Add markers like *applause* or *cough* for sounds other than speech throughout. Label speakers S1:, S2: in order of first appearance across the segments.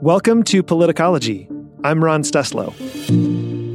S1: Welcome to Politicology. I'm Ron Steslow.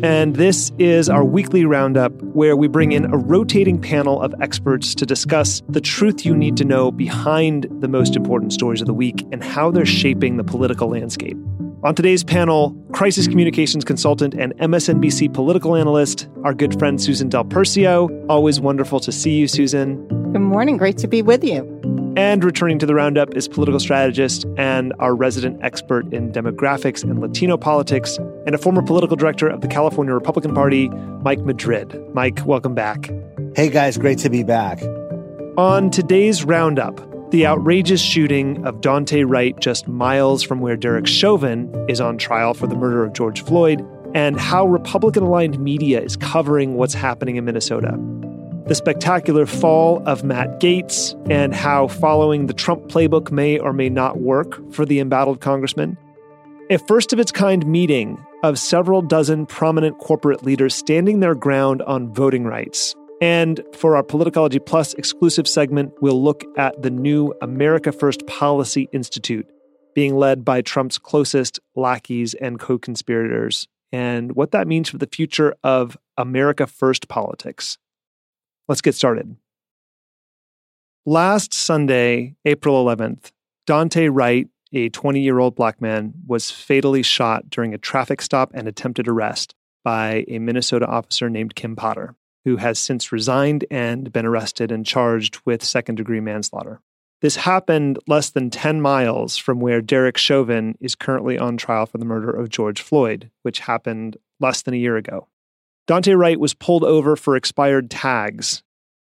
S1: And this is our weekly roundup where we bring in a rotating panel of experts to discuss the truth you need to know behind the most important stories of the week and how they're shaping the political landscape. On today's panel, crisis communications consultant and MSNBC political analyst, our good friend Susan Del Percio. Always wonderful to see you, Susan.
S2: Good morning. Great to be with you.
S1: And returning to the roundup is political strategist and our resident expert in demographics and Latino politics, and a former political director of the California Republican Party, Mike Madrid. Mike, welcome back.
S3: Hey guys, great to be back.
S1: On today's roundup, the outrageous shooting of Daunte Wright just miles from where Derek Chauvin is on trial for the murder of George Floyd, and how Republican aligned media is covering what's happening in Minnesota the spectacular fall of Matt Gaetz, and how following the Trump playbook may or may not work for the embattled congressman. A first of its kind meeting of several dozen prominent corporate leaders standing their ground on voting rights. And for our Politicology Plus exclusive segment, we'll look at the new America First Policy Institute being led by Trump's closest lackeys and co conspirators, and what that means for the future of America First politics. Let's get started. Last Sunday, April 11th, Daunte Wright, a 20 year old black man, was fatally shot during a traffic stop and attempted arrest by a Minnesota officer named Kim Potter, who has since resigned and been arrested and charged with second degree manslaughter. This happened less than 10 miles from where Derek Chauvin is currently on trial for the murder of George Floyd, which happened less than a year ago. Daunte Wright was pulled over for expired tags,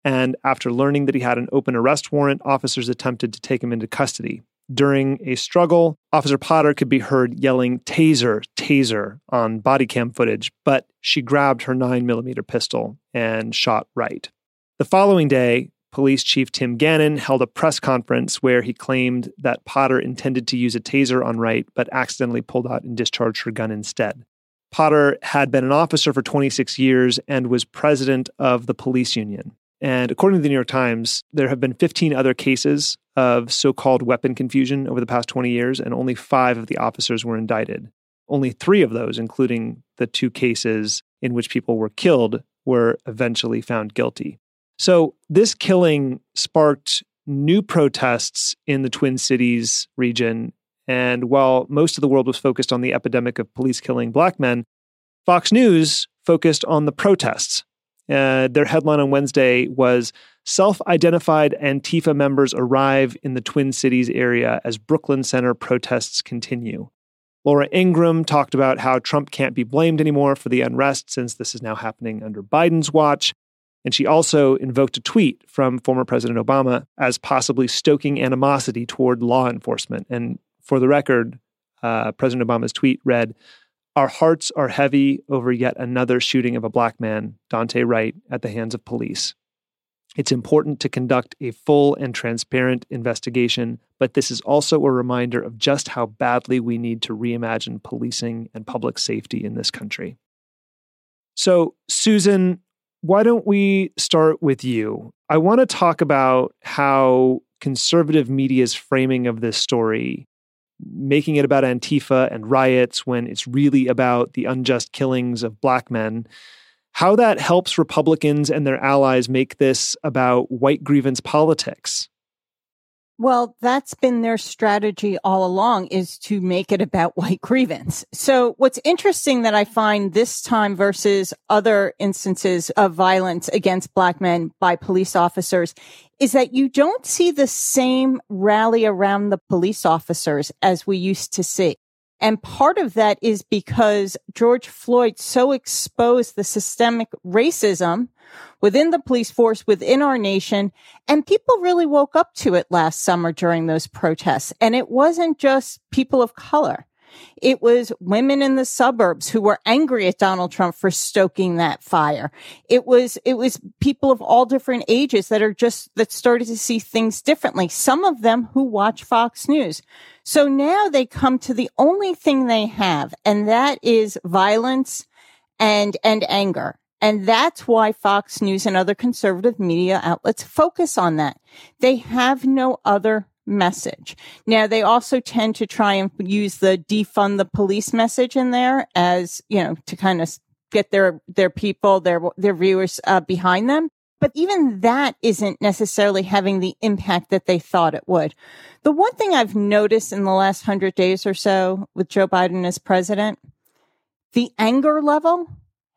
S1: and after learning that he had an open arrest warrant, officers attempted to take him into custody. During a struggle, Officer Potter could be heard yelling, Taser, Taser, on body cam footage, but she grabbed her 9mm pistol and shot Wright. The following day, Police Chief Tim Gannon held a press conference where he claimed that Potter intended to use a taser on Wright, but accidentally pulled out and discharged her gun instead. Potter had been an officer for 26 years and was president of the police union. And according to the New York Times, there have been 15 other cases of so called weapon confusion over the past 20 years, and only five of the officers were indicted. Only three of those, including the two cases in which people were killed, were eventually found guilty. So this killing sparked new protests in the Twin Cities region and while most of the world was focused on the epidemic of police killing black men, Fox News focused on the protests. Uh, their headline on Wednesday was Self identified Antifa members arrive in the Twin Cities area as Brooklyn Center protests continue. Laura Ingraham talked about how Trump can't be blamed anymore for the unrest since this is now happening under Biden's watch. And she also invoked a tweet from former President Obama as possibly stoking animosity toward law enforcement. And for the record, uh, President Obama's tweet read, Our hearts are heavy over yet another shooting of a black man, Daunte Wright, at the hands of police. It's important to conduct a full and transparent investigation, but this is also a reminder of just how badly we need to reimagine policing and public safety in this country. So, Susan, why don't we start with you? I want to talk about how conservative media's framing of this story making it about Antifa and riots when it's really about the unjust killings of black men, how that helps Republicans and their allies make this about white grievance politics.
S2: Well, that's been their strategy all along is to make it about *laughs* white grievance. So what's interesting that I find this time versus other instances of violence against black men by police officers is that you don't see the same rally around the police officers as we used to see. And part of that is because George Floyd so exposed the systemic racism within the police force, within our nation. And people really woke up to it last summer during those protests. And it wasn't just people of color. It was women in the suburbs who were angry at Donald Trump for stoking that fire. It was, it was people of all different ages that are just, that started to see things differently. Some of them who watch Fox News. So now they come to the only thing they have, and that is violence and, and anger. And that's why Fox News and other conservative media outlets focus on that. They have no other message. Now they also tend to try and use the defund the police message in there as, you know, to kind of get their, their people, their, their viewers uh, behind them. But even that isn't necessarily having the impact that they thought it would. The one thing I've noticed in the last hundred days or so with Joe Biden as president, the anger level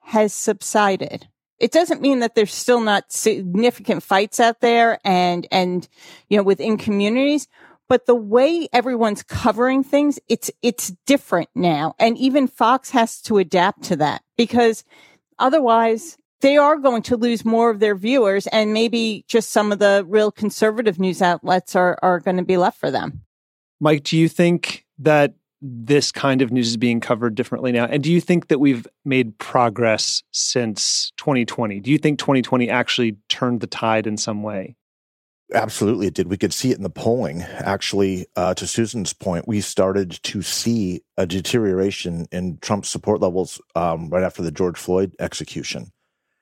S2: has subsided it doesn't mean that there's still not significant fights out there and, and, you know, within communities, but the way everyone's covering things, it's, it's different now. And even Fox has to adapt to that because otherwise they are going to lose more of their viewers and maybe just some of the real conservative news outlets are, are going to be left for them.
S1: Mike, do you think that this kind of news is being covered differently now? And do you think that we've made progress since 2020? Do you think 2020 actually turned the tide in some way?
S4: Absolutely, it did. We could see it in the polling. Actually, uh, to Susan's point, we started to see a deterioration in Trump's support levels um, right after the George Floyd execution.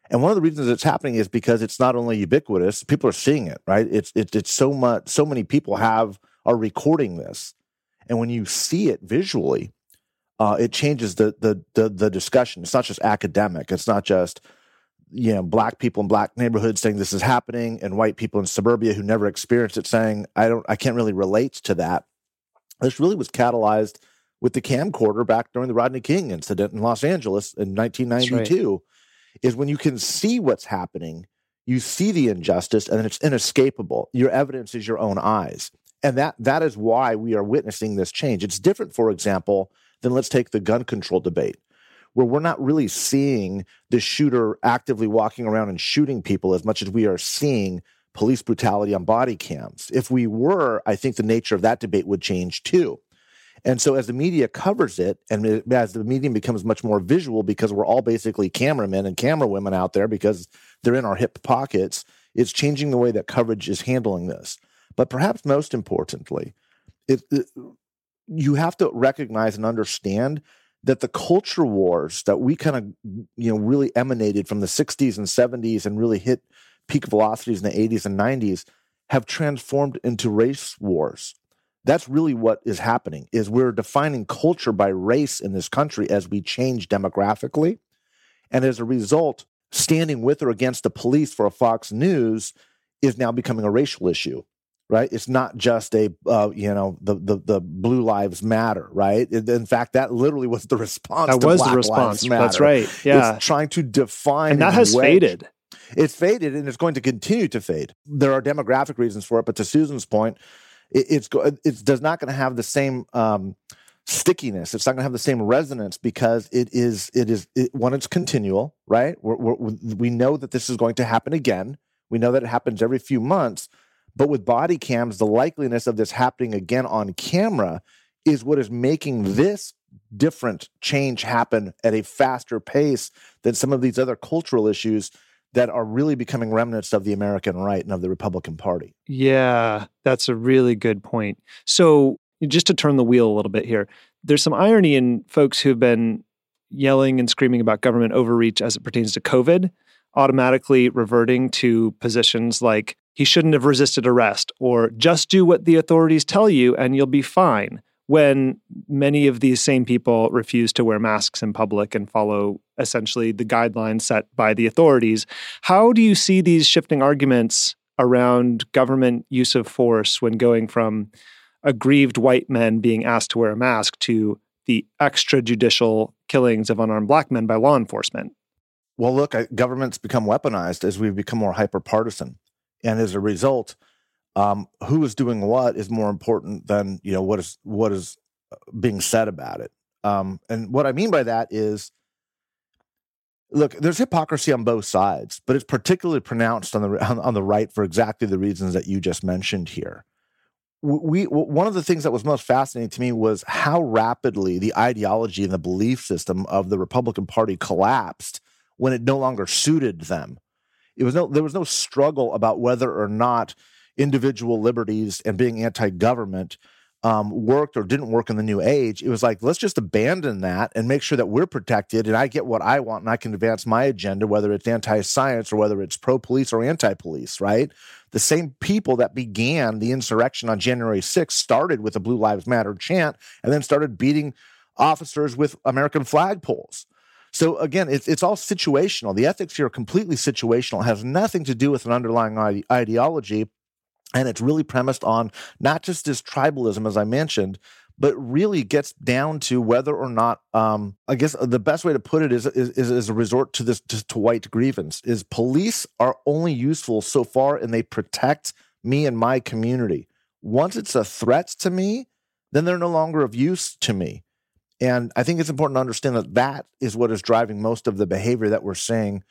S4: And one of the reasons it's happening is because it's not only ubiquitous; people are seeing it. Right? It's it's it's so much. So many people have are recording this and when you see it visually, uh, it changes the, the, the the discussion. It's not just academic. It's not just you know black people in black neighborhoods saying this is happening, and white people in suburbia who never experienced it saying I don't I can't really relate to that. This really was catalyzed with the camcorder back during the Rodney King incident in Los Angeles in 1992. Right. Is when you can see what's happening, you see the injustice, and it's inescapable. Your evidence is your own eyes. And that that is why we are witnessing this change. It's different, for example, than let's take the gun control debate, where we're not really seeing the shooter actively walking around and shooting people as much as we are seeing police brutality on body cams. If we were, I think the nature of that debate would change too. And so, as the media covers it, and as the medium becomes much more visual, because we're all basically cameramen and camera women out there because they're in our hip pockets, it's changing the way that coverage is handling this. But perhaps most importantly, it, it, you have to recognize and understand that the culture wars that we kind of you know really emanated from the 60s and 70s and really hit peak velocities in the 80s and 90s have transformed into race wars. That's really what is happening is we're defining culture by race in this country as we change demographically. And as a result standing with or against the police for a fox news is now becoming a racial issue right? It's not just a uh, you know the, the the blue lives matter, right? In fact, that literally was the response.
S1: That was the response. That's right. Yeah,
S4: it's trying to define,
S1: and that has wedge. faded.
S4: It's faded, and it's going to continue to fade. There are demographic reasons for it, but to Susan's point, it, it's it does not going to have the same. Um, stickiness it's not going to have the same resonance because it is it is it, when it's continual right we're, we're, we know that this is going to happen again we know that it happens every few months but with body cams, the likeliness of this happening again on camera is what is making this different change happen at a faster pace than some of these other cultural issues that are really becoming remnants of the American right and of the Republican Party.
S1: Yeah, that's a really good point. So, just to turn the wheel a little bit here, there's some irony in folks who've been yelling and screaming about government overreach as it pertains to COVID, automatically reverting to positions like he shouldn't have resisted arrest, or just do what the authorities tell you and you'll be fine. When many of these same people refuse to wear masks in public and follow essentially the guidelines set by the authorities, how do you see these shifting arguments around government use of force when going from aggrieved white men being asked to wear a mask to the extrajudicial killings of unarmed black men by law enforcement?
S4: Well, look, government's become weaponized as we've become more hyper partisan and as a result, um, who is doing what is more important than you know what is what is uh, being said about it. Um, and what I mean by that is, look, there's hypocrisy on both sides, but it's particularly pronounced on the on, on the right for exactly the reasons that you just mentioned here. We one of the things that was most fascinating to me was how rapidly the ideology and the belief system of the Republican Party collapsed when it no longer suited them it was no there was no struggle about whether or not individual liberties and being anti-government um, worked or didn't work in the new age. It was like, let's just abandon that and make sure that we're protected and I get what I want and I can advance my agenda, whether it's anti science or whether it's pro police or anti police, right? The same people that began the insurrection on January 6th started with a Blue Lives Matter chant and then started beating officers with American flagpoles. So again, it's it's all situational. The ethics here are completely situational. It has nothing to do with an underlying ide- ideology, and it's really premised on not just this tribalism, as I mentioned, but really gets down to whether or not um, I guess the best way to put it is is, is a resort to this to, to white grievance. Is police are only useful so far, and they protect me and my community. Once it's a threat to me, then they're no longer of use to me. And I think it's important to understand that that is what is driving most of the behavior that we're seeing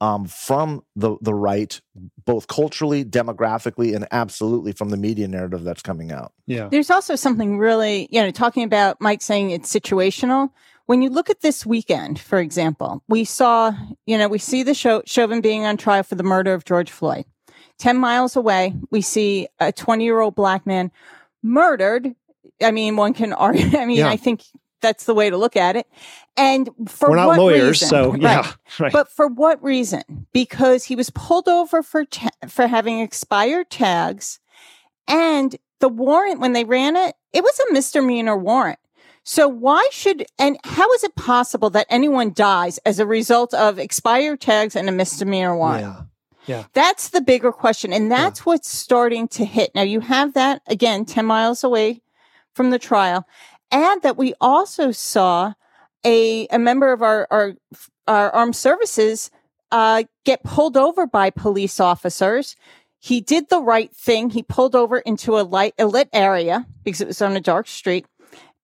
S4: um, from the the right, both culturally, demographically, and absolutely from the media narrative that's coming out.
S1: Yeah.
S2: There's also something really, you know, talking about Mike saying it's situational. When you look at this weekend, for example, we saw, you know, we see the show, Chauvin being on trial for the murder of George Floyd. 10 miles away, we see a 20 year old black man murdered. I mean, one can argue. *laughs* I mean,
S1: Yeah.
S2: I think that's the way to look at it. And for
S1: We're not lawyers,
S2: reason?
S1: so yeah. *laughs* Right.
S2: But for what reason? Because he was pulled over for ta- for having expired tags, and the warrant when they ran it, it was a misdemeanor warrant. So why should and how is it possible that anyone dies as a result of expired tags and a misdemeanor warrant?
S1: yeah. Yeah.
S2: That's the bigger question, and that's what's starting to hit. Now you have that again, ten miles away from the trial, and that we also saw a a member of our our, our armed services uh, get pulled over by police officers. He did the right thing. He pulled over into a light a lit area because it was on a dark street,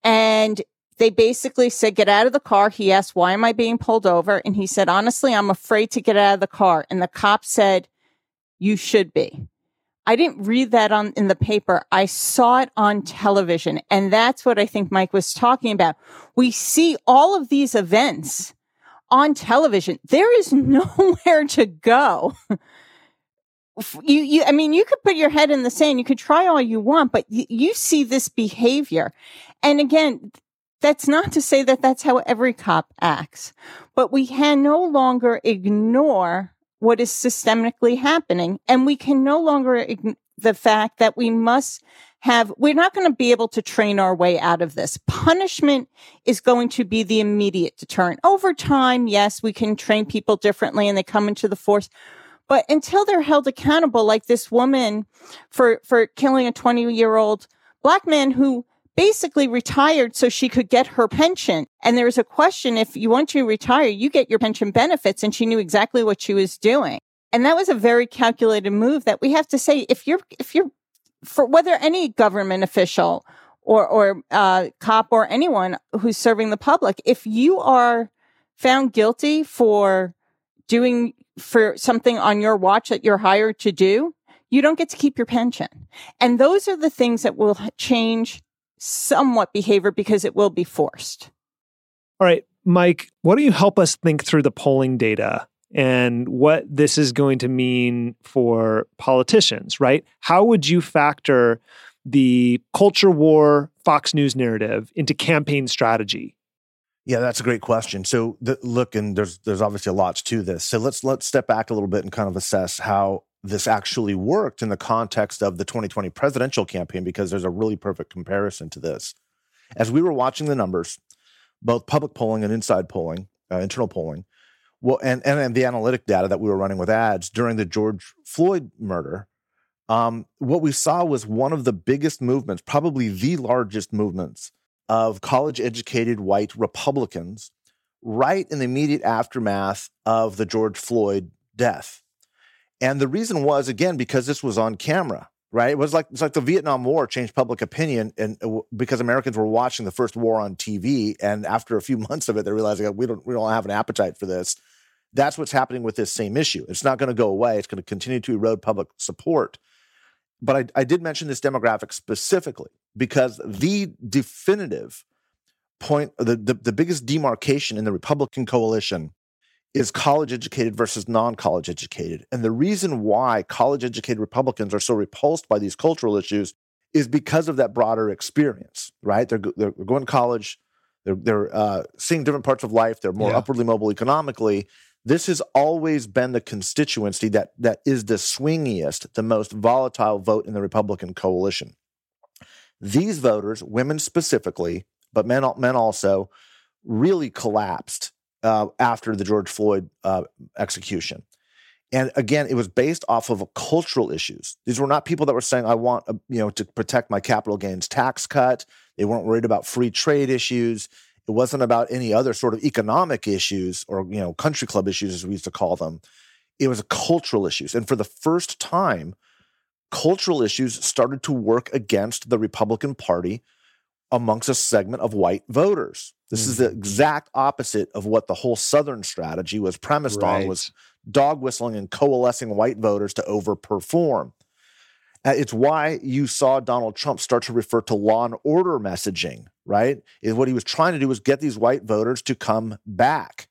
S2: and they basically said, "Get out of the car." He asked, "Why am I being pulled over?" And he said, "Honestly, I'm afraid to get out of the car." And the cop said, "You should be." I didn't read that on in the paper. I saw it on television. And that's what I think Mike was talking about. We see all of these events on television. There is *laughs* nowhere to go. You, you, I mean, you could put your head in the sand. You could try all you want, but y- you see this behavior. And again, that's not to say that that's how every cop acts, but we can no longer ignore what is systemically happening. And we can no longer the fact that we must have, we're not going to be able to train our way out of this. Punishment is going to be the immediate deterrent. Over time, yes, we can train people differently and they come into the force. But until they're held accountable, like this woman for, for killing a 20 year old black man who basically retired so she could get her pension. And there was a question if you want to retire, you get your pension benefits. And she knew exactly what she was doing. And that was a very calculated move that we have to say if you're, if you're, for whether any government official or, or, uh, cop or anyone who's serving the public, if you are found guilty for doing for something on your watch that you're hired to do, you don't get to keep your pension. And those are the things that will change somewhat behavior because it will be forced.
S1: All right, Mike, why don't you help us think through the polling data and what this is going to mean for politicians, right? How would you factor the culture war Fox News narrative into campaign strategy?
S4: Yeah, that's a great question. So, the, look, and there's there's obviously a lot to this. So let's let's step back a little bit and kind of assess how this actually worked in the context of the 2020 presidential campaign, because there's a really perfect comparison to this. As we were watching the numbers, both public polling and inside polling, uh, internal polling, well, and, and and the analytic data that we were running with ads during the George Floyd murder, um, what we saw was one of the biggest movements, probably the largest movements of college educated white Republicans right in the immediate aftermath of the George Floyd death. And the reason was again because this was on camera, right? It was like it's like the Vietnam War changed public opinion, and uh, because Americans were watching the first war on TV, and after a few *laughs* months of it, they realized realizing we don't we don't have an appetite for this. That's what's happening with this same issue. It's not going to go away. It's going to continue to erode public support. But I, I did mention this demographic specifically because the definitive point, the, the, the biggest demarcation in the Republican coalition is college educated versus non college educated. And the reason why college educated Republicans are so repulsed by these cultural issues is because of that broader experience, right? They're, they're going to college, they're, they're uh, seeing different parts of life, they're more
S1: Yeah.
S4: upwardly mobile economically. This has always been the constituency that that is the swingiest, the most volatile vote in the Republican coalition. These voters, women specifically, but men men also, really collapsed uh, after the George Floyd uh, execution. And again, it was based off of cultural issues. These were not people that were saying, "I want, a, you know, to protect my capital gains tax cut." They weren't worried about free trade issues. It wasn't about any other sort of economic issues or you know country club issues, as we used to call them. It was cultural issues, and for the first time, cultural issues started to work against the Republican Party amongst a segment of white voters. This is the exact opposite of what the whole Southern strategy was premised on was dog whistling and coalescing white voters to overperform. Uh, It's why you saw Donald Trump start to refer to law and order messaging, right? Is what he was trying to do was get these white voters to come back.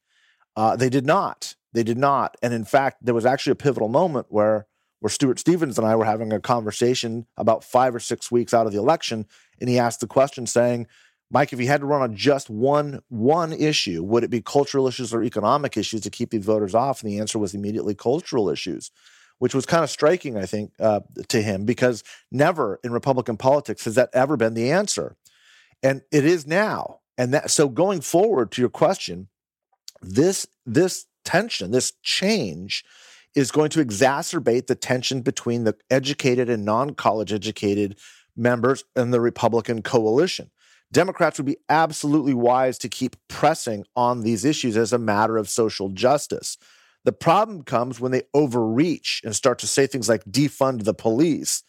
S4: Uh, they did not. They did not. And in fact, there was actually a pivotal moment where where Stuart Stevens and I were having a conversation about five or six weeks out of the election, and he asked the question saying, Mike, if you had to run on just one one issue, would it be cultural issues or economic issues to keep these voters off? And the answer was immediately cultural issues, which was kind of striking, I think, uh, to him because never in Republican politics has that ever been the answer, and it is now. And that so going forward to your question, this this tension, this change is going to exacerbate the tension between the educated and non-college educated members in the Republican coalition. Democrats would be absolutely wise to keep pressing on these issues as a matter of social justice. The problem comes when they overreach and start to say things like defund the police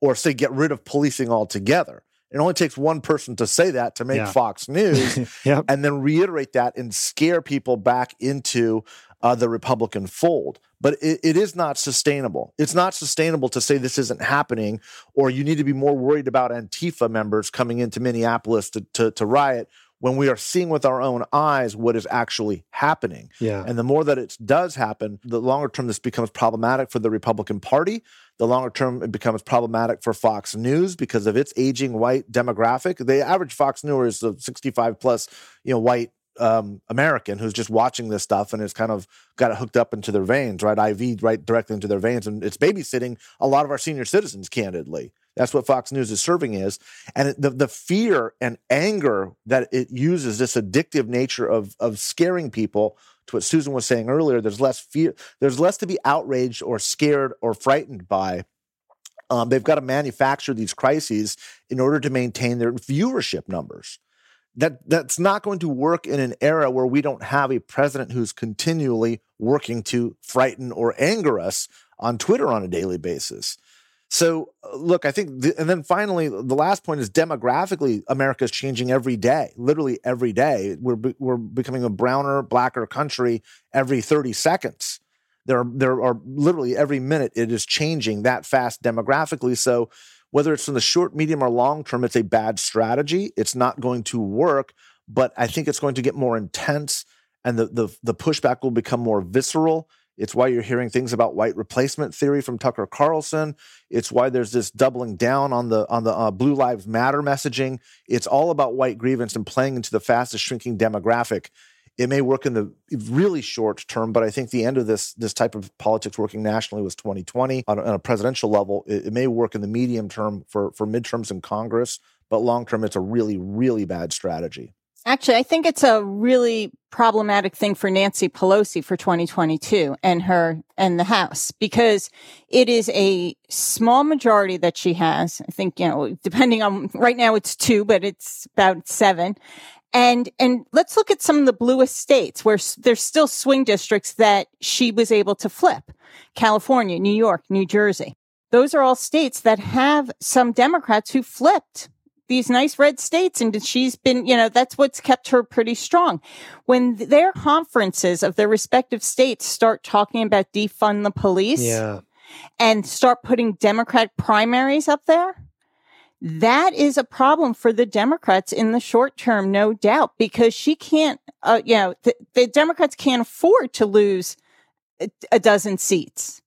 S4: or say get rid of policing altogether. It only takes one person to say that to make
S1: Yeah.
S4: Fox News *laughs*
S1: yep.
S4: and then reiterate that and scare people back into uh, the Republican fold. But it, it is not sustainable. It's not sustainable to say this isn't happening, or you need to be more worried about Antifa members coming into Minneapolis to, to, to riot when we are seeing with our own eyes what is actually happening.
S1: Yeah.
S4: And the more that it does happen, the longer term this becomes problematic for the Republican Party. The longer term it becomes problematic for Fox News because of its aging white demographic. The average Fox Newer is a 65 plus, you know, white um, American who's just watching this stuff and has kind of got it hooked up into their veins, right? IV right directly into their veins, and it's babysitting a lot of our senior citizens. Candidly, that's what Fox News is serving is, and the the fear and anger that it uses, this addictive nature of of scaring people. To what Susan was saying earlier, there's less fear. There's less to be outraged or scared or frightened by. Um, they've got to manufacture these crises in order to maintain their viewership numbers that that's not going to work in an era where we don't have a president who's continually working to frighten or anger us on Twitter on a daily basis. So, uh, look, I think, the, and then finally, the last point is demographically, America is changing every day, literally every day. We're be- we're becoming a browner, blacker country every thirty seconds. There are there are literally every minute it is changing that fast demographically. So, whether it's in the short, medium, or long term, it's a bad strategy. It's not going to work, but I think it's going to get more intense and the, the, the pushback will become more visceral. It's why you're hearing things about white replacement theory from Tucker Carlson. It's why there's this doubling down on the on the uh, Blue Lives Matter messaging. It's all about white grievance and playing into the fastest shrinking demographic. It may work in the really short term, but I think the end of this this type of politics working nationally was 2020 on a, on a presidential level. It, it may work in the medium term for for midterms in Congress, but long term, it's a really really bad strategy.
S2: Actually, I think it's a really problematic thing for Nancy Pelosi for 2022 and her and the House because it is a small majority that she has. I think, you know, depending on right now it's two, but it's about seven. And, and let's look at some of the bluest states where s- there's still swing districts that she was able to flip. California, New York, New Jersey. Those are all states that have some Democrats who flipped these nice red states and she's been, you know, that's what's kept her pretty strong. When their conferences of their respective states start talking about defund the police
S1: Yeah.
S2: and start putting Democratic primaries up there, that is a problem for the Democrats in the short term, no doubt, because she can't, uh, you know, the, the Democrats can't afford to lose a, a dozen seats.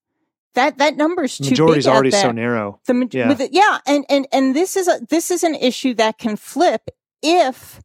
S2: That that number's too
S1: Majority's
S2: big
S1: already so narrow.
S2: The,
S1: Yeah.
S2: with it- yeah, and and and this is a this is an issue that can flip if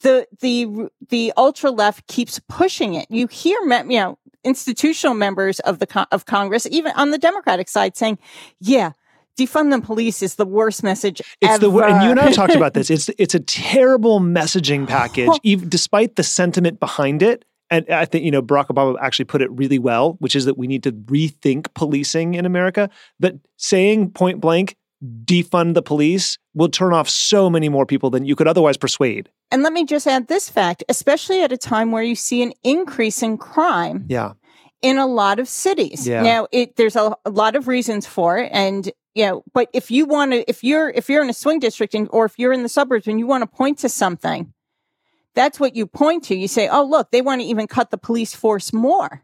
S2: the the the ultra left keeps pushing it. You hear, you know, institutional members of the of Congress, even on the Democratic side, saying, "Yeah, defund the police is the worst message
S1: It's
S2: ever."
S1: the and you and I have talked about this. *laughs* It's it's a terrible messaging package, even despite the sentiment behind it. And I think you know Barack Obama actually put it really well, which is that we need to rethink policing in America. But saying point blank, defund the police will turn off so many more people than you could otherwise persuade.
S2: and let me just add this fact, especially at a time where you see an increase in crime.
S1: Yeah,
S2: in a lot of cities.
S1: Yeah.
S2: Now, it there's a, a lot of reasons for it, and know, but if you want to, if you're if you're in a swing district and or if you're in the suburbs and you want to point to something, that's what you point to. You say, "Oh, look, they want to even cut the police force more."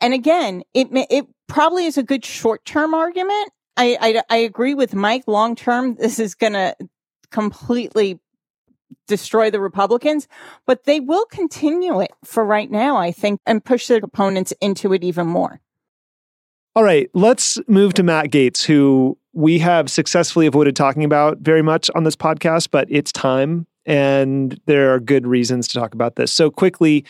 S2: And again, it it probably is a good short term argument. I, I I agree with Mike. Long term, this is going to completely destroy the Republicans, but they will continue it for right now, I think, and push their opponents into it even more.
S1: All right, let's move to Matt Gaetz, who we have successfully avoided talking about very much on this podcast, but it's time. And there are good reasons to talk about this. So, quickly,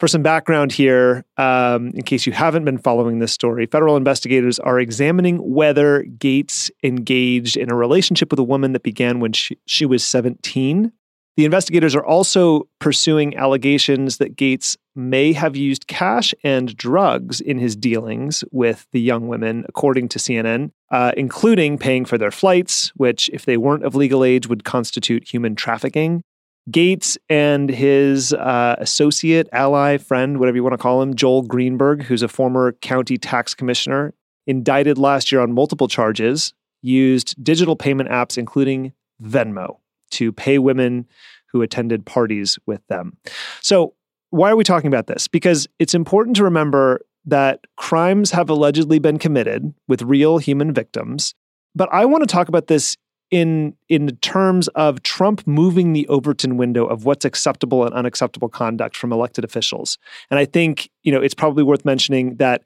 S1: for some background here, um, in case you haven't been following this story, federal investigators are examining whether Gaetz engaged in a relationship with a woman that began when she, she was 17. The investigators are also pursuing allegations that Gaetz may have used cash and drugs in his dealings with the young women, according to CNN, uh, including paying for their flights, which, if they weren't of legal age, would constitute human trafficking. Gaetz and his uh, associate, ally, friend, whatever you want to call him, Joel Greenberg, who's a former county tax commissioner, indicted last year on multiple charges, used digital payment apps, including Venmo, to pay women who attended parties with them. So, why are we talking about this? Because it's important to remember that crimes have allegedly been committed with real human victims. But I want to talk about this in in terms of Trump moving the Overton window of what's acceptable and unacceptable conduct from elected officials. And I think, you know, it's probably worth mentioning that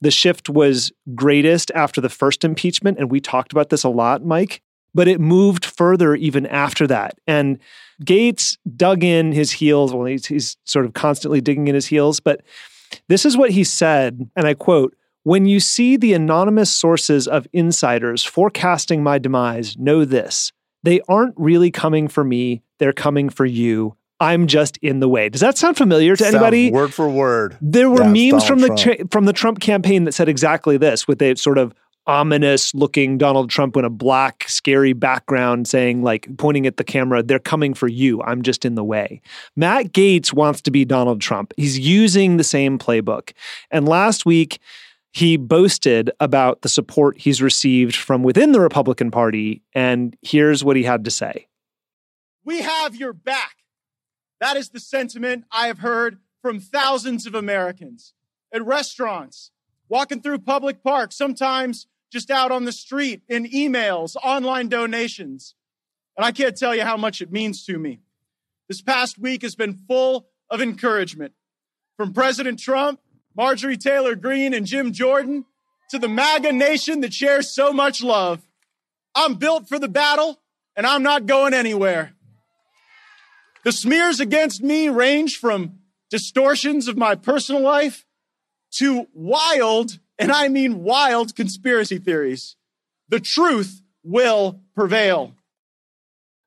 S1: the shift was greatest after the first impeachment and we talked about this a lot, Mike, but it moved further even after that. And Gaetz dug in his heels. Well, he's, he's sort of constantly digging in his heels, but this is what he said, and I quote When you see the anonymous sources of insiders forecasting my demise, know this they aren't really coming for me, they're coming for you. I'm just in the way. Does that sound familiar to
S4: Sounds
S1: anybody?
S4: word for word.
S1: There were memes
S4: Donald
S1: from the
S4: Trump.
S1: from the Trump campaign that said exactly this, with a sort of ominous looking Donald Trump in a black, scary background, saying like pointing at the camera, "They're coming for you. I'm just in the way." Matt Gaetz wants to be Donald Trump. He's using the same playbook, and last week. He boasted about the support he's received from within the Republican Party, and here's what he had to say.
S5: We have your back. That is the sentiment I have heard from thousands of Americans at restaurants, walking through public parks, sometimes just out on the street, in emails, online donations. And I can't tell you how much it means to me. This past week has been full of encouragement from President Trump, Marjorie Taylor Greene, and Jim Jordan to the MAGA nation that shares so much love. I'm built for the battle, and I'm not going anywhere. The smears against me range from distortions of my personal life to wild, and I mean wild, conspiracy theories. The truth will prevail.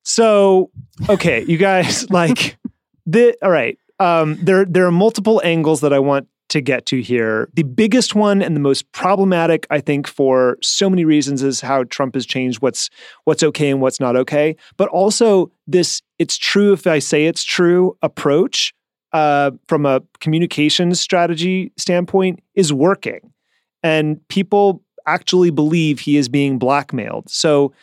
S1: So, okay, you guys, *laughs* like, the all right. Um, there, there are multiple angles that I want to get to here. The biggest one and the most problematic, I think, for so many reasons, is how Trump has changed what's what's okay and what's not okay. But also, this "it's true if I say it's true" approach uh, from a communications strategy standpoint is working, and people actually believe he is being blackmailed. So,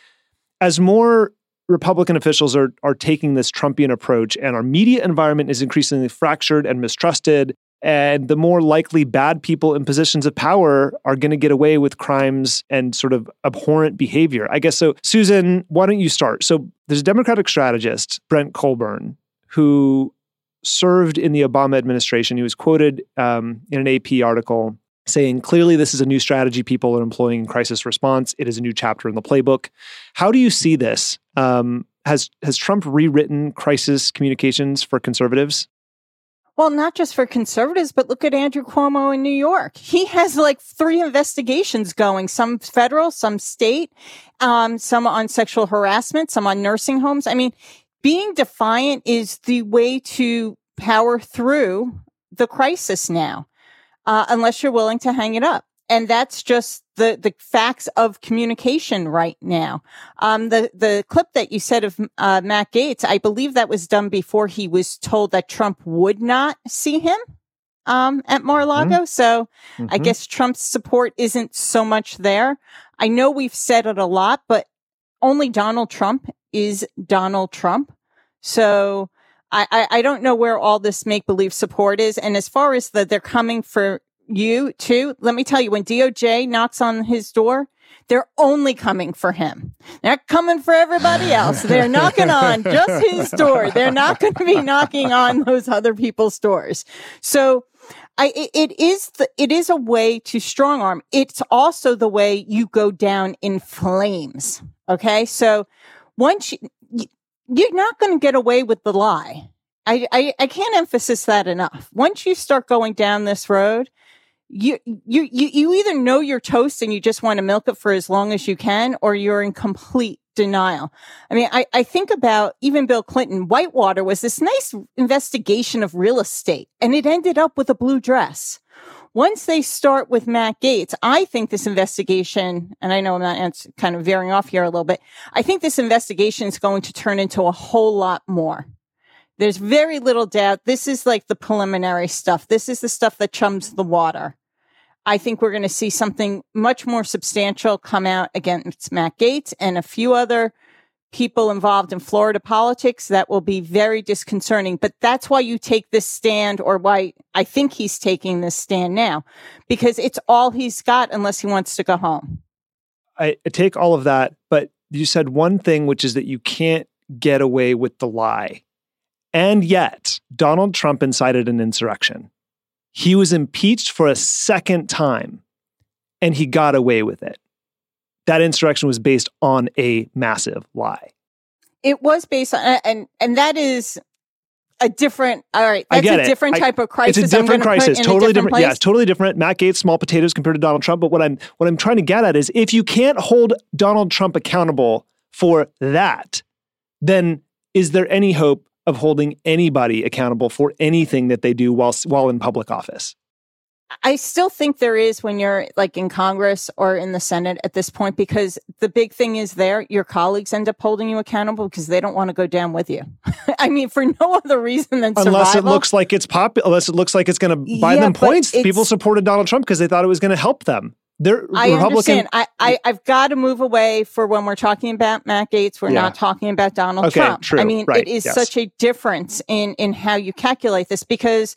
S1: as more Republican officials are are taking this Trumpian approach, and our media environment is increasingly fractured and mistrusted. And the more likely bad people in positions of power are going to get away with crimes and sort of abhorrent behavior. I guess so. Susan, why don't you start? So there's a Democratic strategist, Brent Colburn, who served in the Obama administration. He was quoted um, in an AP article saying clearly this is a new strategy people are employing in crisis response. It is a new chapter in the playbook. How do you see this? Um, has has Trump rewritten crisis communications for conservatives?
S2: Well, not just for conservatives, but look at Andrew Cuomo in New York. He has like three investigations going, some federal, some state, um, some on sexual harassment, some on nursing homes. I mean, being defiant is the way to power through the crisis now, uh, unless you're willing to hang it up and that's just the the facts of communication right now. Um, the the clip that you said of uh, Matt Gaetz, I believe that was done before he was told that Trump would not see him um, at Mar-a-Lago. Mm-hmm. So mm-hmm. I guess Trump's support isn't so much there. I know we've said it a lot, but only Donald Trump is Donald Trump. So I, I, I don't know where all this make believe support is. And as far as the they're coming for you too. Let me tell you, when DOJ knocks on his door, they're only coming for him. They're not coming for everybody else. They're *laughs* knocking on just his door. They're not going to be knocking on those other people's doors. So I, it is the, it is a way to strong arm. It's also the way you go down in flames. Okay. So once you, you're not going to get away with the lie. I, I, I can't emphasize that enough. Once you start going down this road, you, you, you, you either know you're toast and you just want to milk it for as long as you can, or you're in complete denial. I mean, I, I think about even Bill Clinton, Whitewater was this nice investigation of real estate and it ended up with a blue dress. Once they start with Matt Gaetz, I think this investigation, and I know I'm not kind of veering off here a little bit. I think this investigation is going to turn into a whole lot more. There's very little doubt. This is like the preliminary stuff. This is the stuff that chums the water. I think we're going to see something much more substantial come out against Matt Gaetz and a few other people involved in Florida politics that will be very disconcerting. But that's why you take this stand or why I think he's taking this stand now because it's all he's got unless he wants to go home.
S1: I take all of that, but you said one thing, which is that you can't get away with the lie. And yet, Donald Trump incited an insurrection. He was impeached for a second time and he got away with it. That insurrection was based on a massive lie.
S2: It was based on, and and that is a different. All right, that's a different type of crisis.
S1: It's a different crisis,
S2: totally
S1: different.
S2: different
S1: yeah, totally different. Matt Gaetz, small potatoes compared to Donald Trump. But what I'm what I'm trying to get at is, if you can't hold Donald Trump accountable for that, then is there any hope of holding anybody accountable for anything that they do while while in public office.
S2: I still think there is when you're like in Congress or in the Senate at this point, because the big thing is there, your colleagues end up holding you accountable because they don't want to go down with you. *laughs* I mean, for no other reason than
S1: unless
S2: survival.
S1: it looks like it's popular, unless it looks like it's going to buy
S2: Yeah,
S1: them points. People supported Donald Trump because they thought it was going to help them. They're
S2: I
S1: Republican.
S2: understand. I, I, I've got to move away for when we're talking about Matt Gaetz. We're
S1: Yeah.
S2: not talking about Donald
S1: Okay,
S2: Trump.
S1: true.
S2: I mean,
S1: Right,
S2: it is
S1: yes.
S2: such a difference in, in how you calculate this because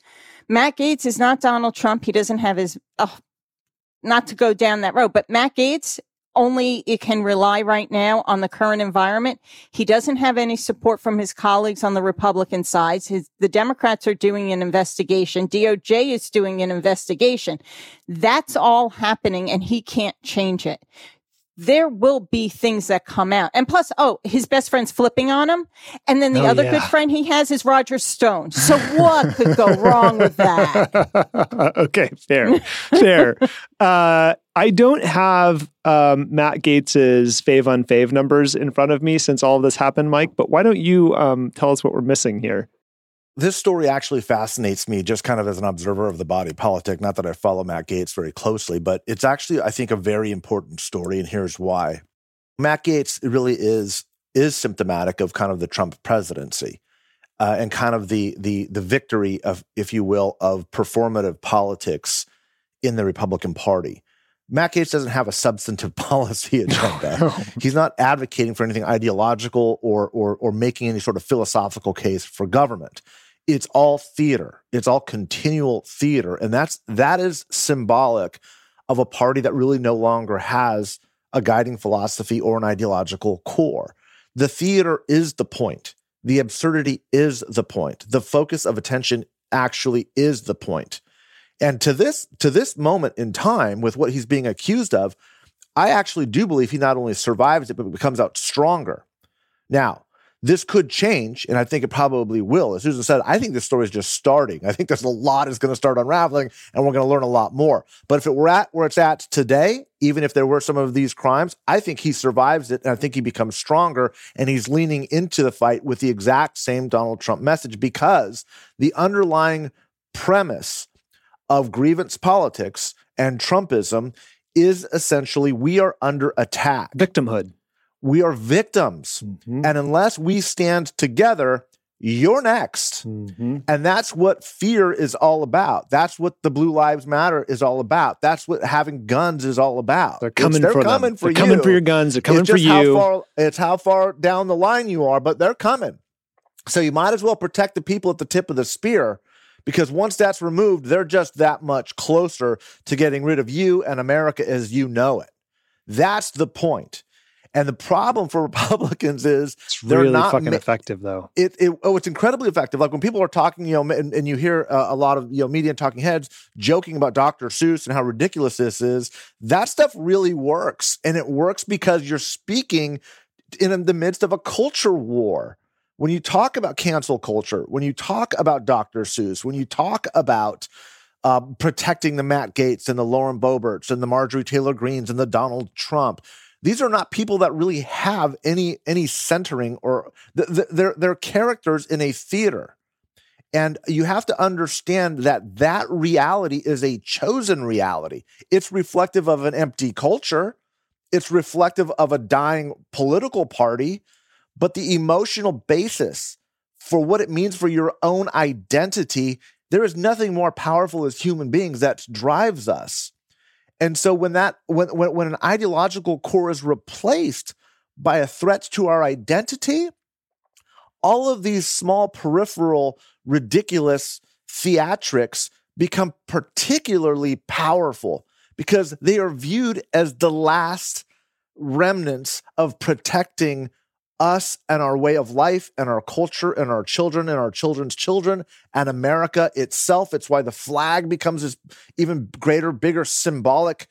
S2: Matt Gaetz is not Donald Trump. He doesn't have his, oh, not to go down that road, but Matt Gaetz only it can rely right now on the current environment. He doesn't have any support from his colleagues on the Republican side. His, the Democrats are doing an investigation. DOJ is doing an investigation. That's all happening and he can't change it. There will be things that come out. And plus, oh, his best friend's flipping on him. And then the
S1: Oh,
S2: other
S1: yeah.
S2: good friend he has is Roger Stone. So what could go wrong with that? *laughs*
S1: okay, fair, fair. Uh, I don't have um, Matt Gaetz's fave unfave numbers in front of me since all of this happened, Mike. But why don't you um, tell us what we're missing here?
S4: This story actually fascinates me just kind of as an observer of the body politic. Not that I follow Matt Gaetz very closely, but it's actually, I think, a very important story. And here's why. Matt Gaetz really is is symptomatic of kind of the Trump presidency uh, and kind of the the the victory of, if you will, of performative politics in the Republican Party. Matt Gaetz doesn't have a substantive *laughs* policy agenda. He's not advocating for anything ideological or or or making any sort of philosophical case for government. It's all theater. It's all continual theater, and that's that is symbolic of a party that really no longer has a guiding philosophy or an ideological core. The theater is the point. The absurdity is the point. The focus of attention actually is the point. And to this to this moment in time, with what he's being accused of, I actually do believe he not only survives it, but becomes out stronger. Now, this could change, and I think it probably will. As Susan said, I think this story is just starting. I think there's a lot is going to start unraveling, and we're going to learn a lot more. But if it were at where it's at today, even if there were some of these crimes, I think he survives it, and I think he becomes stronger, and he's leaning into the fight with the exact same Donald Trump message because the underlying premise of grievance politics and Trumpism is essentially we are under attack.
S1: Victimhood
S4: we are victims. Mm-hmm. And unless we stand together, you're next. Mm-hmm. And that's what fear is all about. That's what the Blue Lives Matter is all about. That's what having guns is all about.
S1: They're coming
S4: they're
S1: for
S4: coming
S1: them.
S4: for
S1: they're
S4: you.
S1: coming for your guns. They're coming
S4: it's
S1: for you.
S4: How far, it's how far down the line you are, but they're coming. So you might as well protect the people at the tip of the spear because once that's removed, they're just that much closer to getting rid of you and America as you know it. That's the point. And the problem for *laughs* Republicans is
S1: it's they're
S4: really
S1: not fucking ma- effective, though.
S4: It, it, oh, it's incredibly effective. Like when people are talking, you know, and, and you hear uh, a lot of you know media and talking heads joking about Dr. Seuss and how ridiculous this is. That stuff really works, and it works because you're speaking in the midst of a culture war. When you talk about cancel culture, when you talk about Dr. Seuss, when you talk about uh, protecting the Matt Gaetz and the Lauren Boeberts and the Marjorie Taylor Greenes and the Donald Trump, these are not people that really have any any centering or th- th- they're they're characters in a theater. And you have to understand that that reality is a chosen reality. It's reflective of an empty culture. It's reflective of a dying political party. But the emotional basis for what it means for your own identity there is nothing more powerful as human beings that drives us and so when that when, when when an ideological core is replaced by a threat to our identity, all of these small peripheral ridiculous theatrics become particularly powerful because they are viewed as the last remnants of protecting us and our way of life and our culture and our children and our children's children and America itself. It's why the flag becomes this even greater, bigger symbolic,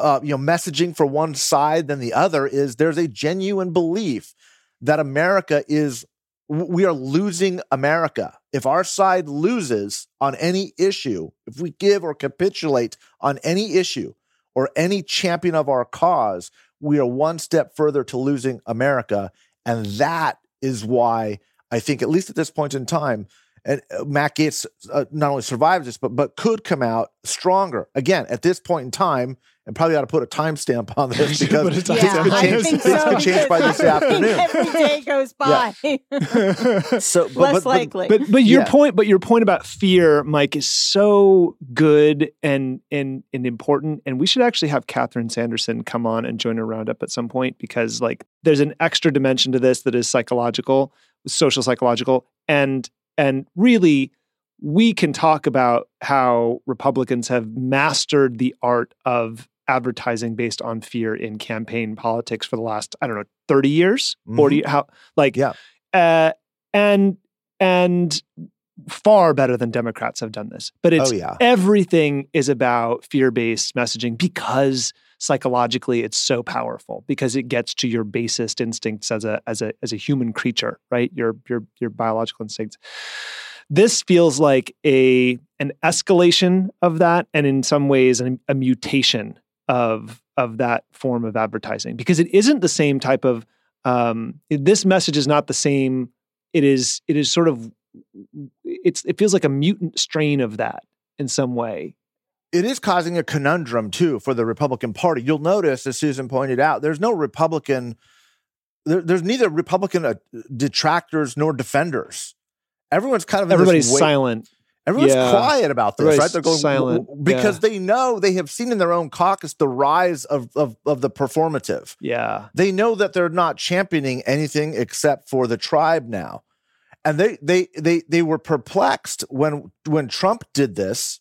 S4: uh, you know, messaging for one side than the other. Is there's a genuine belief that America is we are losing America. If our side loses on any issue, if we give or capitulate on any issue or any champion of our cause, we are one step further to losing America. And that is why I think, at least at this point in time, and uh, Matt Gaetz uh, not only survives this, but but could come out stronger. Again, at this point in time, and probably ought to put a timestamp on this *laughs* because
S2: yeah, things could change, things so,
S4: could change by this afternoon.
S2: Every day goes *laughs* by.
S4: Yeah. *laughs* so
S2: but, less
S1: but,
S2: likely.
S1: But but your yeah. point, but your point about fear, Mike, is so good and and and important. And we should actually have Catherine Sanderson come on and join a roundup at some point because like there's an extra dimension to this that is psychological, social psychological, and and really we can talk about how Republicans have mastered the art of advertising based on fear in campaign politics for the last I don't know 30 years, mm-hmm. 40 how like
S4: yeah.
S1: Uh, and and far better than Democrats have done this. But it's
S4: oh, yeah.
S1: everything is about fear-based messaging because psychologically it's so powerful because it gets to your basest instincts as a as a as a human creature, right? Your your your biological instincts. This feels like a an escalation of that and in some ways an, a mutation of of that form of advertising because it isn't the same type of um, this message is not the same it is it is sort of it's it feels like a mutant strain of that in some way
S4: it is causing a conundrum too for the republican party you'll notice as susan pointed out there's no republican there, there's neither republican uh, detractors nor defenders everyone's kind of
S1: everybody's silent
S4: Everyone's yeah. quiet about this,
S1: Everybody's
S4: right? They're going
S1: silent
S4: because
S1: yeah.
S4: they know they have seen in their own caucus the rise of, of of the performative.
S1: Yeah,
S4: they know that they're not championing anything except for the tribe now, and they they they they were perplexed when when Trump did this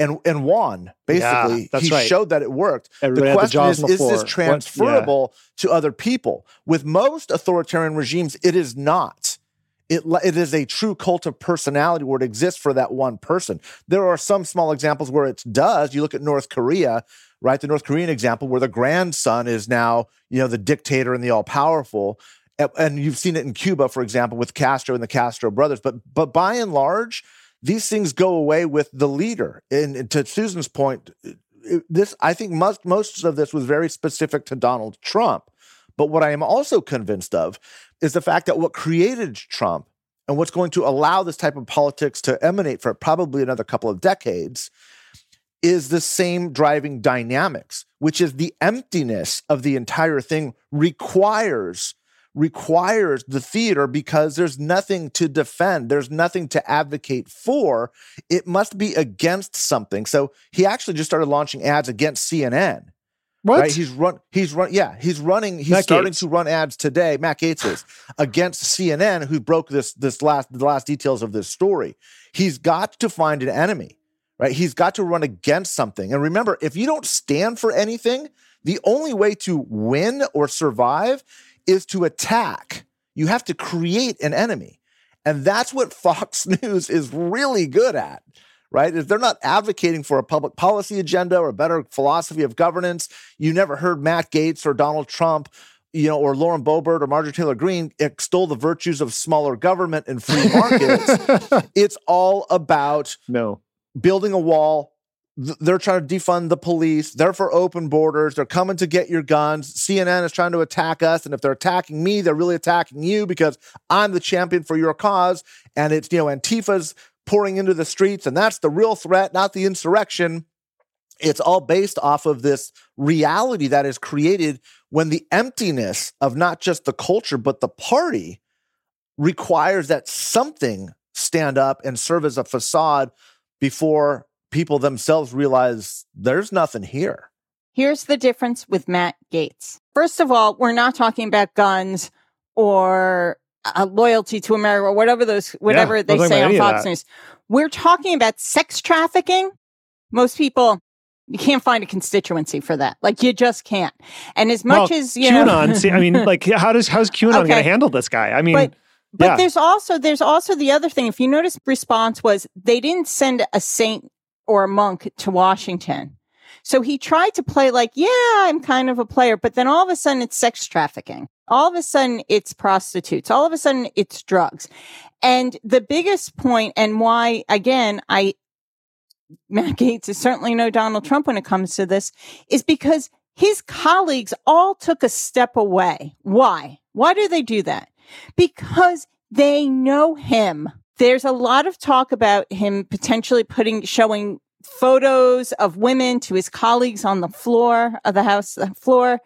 S4: and and won. Basically,
S1: yeah, he
S4: right. showed that it worked.
S1: Everybody
S4: the question is:
S1: the
S4: Is this transferable yeah. to other people? With most authoritarian regimes, it is not it, it is a true cult of personality where it exists for that one person. There are some small examples where it does. You look at North Korea, right? The North Korean example where the grandson is now, you know, the dictator and the all powerful. And you've seen it in Cuba, for example, with Castro and the Castro brothers. But but by and large, these things go away with the leader. And, and to Susan's point, this I think most most of this was very specific to Donald Trump. But what I am also convinced of is the fact that what created Trump and what's going to allow this type of politics to emanate for probably another couple of decades is the same driving dynamics, which is the emptiness of the entire thing requires requires the theater because there's nothing to defend, there's nothing to advocate for. It must be against something. So he actually just started launching ads against CNN.
S1: What?
S4: Right? He's run. He's run. Yeah, he's running. He's Matt starting Gaetz. to run ads today. Matt Gaetz is against CNN, who broke this this last the last details of this story. He's got to find an enemy, right? He's got to run against something. And remember, if you don't stand for anything, the only way to win or survive is to attack. You have to create an enemy. And that's what Fox *laughs* News is really good at, right? Is they're not advocating for a public policy agenda or a better philosophy of governance. You never heard Matt Gaetz or Donald Trump, you know, or Lauren Boebert or Marjorie Taylor Greene extol the virtues of smaller government and free markets. *laughs* it's all about
S1: no
S4: building a wall, they're trying to defund the police. They're for open borders. They're coming to get your guns. CNN is trying to attack us. And if they're attacking me, they're really attacking you because I'm the champion for your cause. And it's, you know, Antifa's pouring into the streets. And that's the real threat, not the insurrection. It's all based off of this reality that is created when the emptiness of not just the culture, but the party requires that something stand up and serve as a facade before people themselves realize there's nothing here.
S2: Here's the difference with Matt Gaetz. First of all, we're not talking about guns or uh, loyalty to America or whatever those whatever yeah, they say on Fox News. We're talking about sex trafficking. Most people you can't find a constituency for that. Like you just can't. And as much
S1: well,
S2: as you
S1: QAnon,
S2: know,
S1: see, I mean, like *laughs* how does how's QAnon okay. going to handle this guy? I mean,
S2: but, but yeah. there's also there's also the other thing. If you notice, response was they didn't send a saint or a monk to Washington. So he tried to play like, yeah, I'm kind of a player, but then all of a sudden it's sex trafficking. All of a sudden it's prostitutes. All of a sudden it's drugs. And the biggest point and why, again, I, Matt Gaetz is certainly no Donald Trump when it comes to this is because his colleagues all took a step away. Why? Why do they do that? Because they know him there's a lot of talk about him potentially putting, showing photos of women to his colleagues on the floor of the house floor.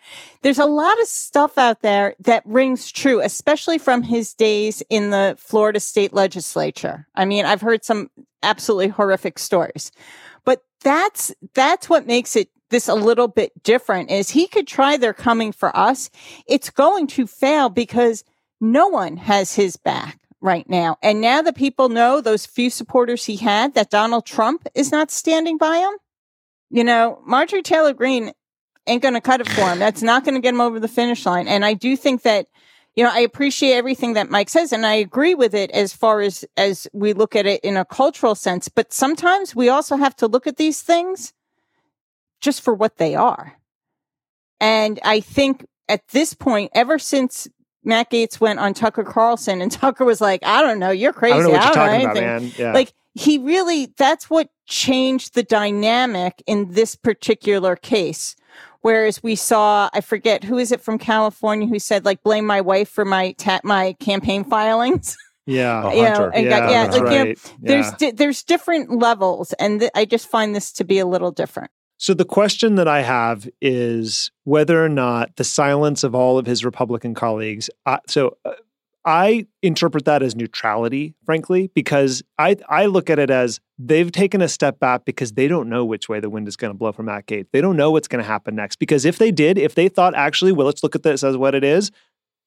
S2: There's a lot of stuff out there that rings true, especially from his days in the Florida state legislature. I mean, I've heard some absolutely horrific stories, but that's, that's what makes it this a little bit different is he could try their coming for us. It's going to fail because no one has his back right now. And now that people know those few supporters he had that Donald Trump is not standing by him, you know, Marjorie Taylor Greene ain't going to cut it for him. That's not going to get him over the finish line. And I do think that, you know, I appreciate everything that Mike says and I agree with it as far as, as we look at it in a cultural sense. But sometimes we also have to look at these things just for what they are. And I think at this point, ever since Matt Gaetz went on Tucker Carlson and *laughs* Tucker was like, I don't know, you're crazy. I
S1: don't know,
S2: what
S1: you're
S2: talking
S1: about, man. Yeah.
S2: Like he really, that's what changed the dynamic in this particular case. Whereas we saw, I forget who is it from California who said like, blame my wife for my ta- my campaign filings. *laughs*
S1: Yeah,
S2: you know, yeah, got, yeah, like,
S1: right.
S2: you know, there's di- there's different levels, and th- I just find this to be a little different.
S1: So the question that I have is whether or not the silence of all of his Republican colleagues. Uh, so uh, I interpret that as neutrality, frankly, because I I look at it as they've taken a step back because they don't know which way the wind is going to blow from Matt Gaetz. They don't know what's going to happen next. Because if they did, if they thought actually, well, let's look at this as what it is,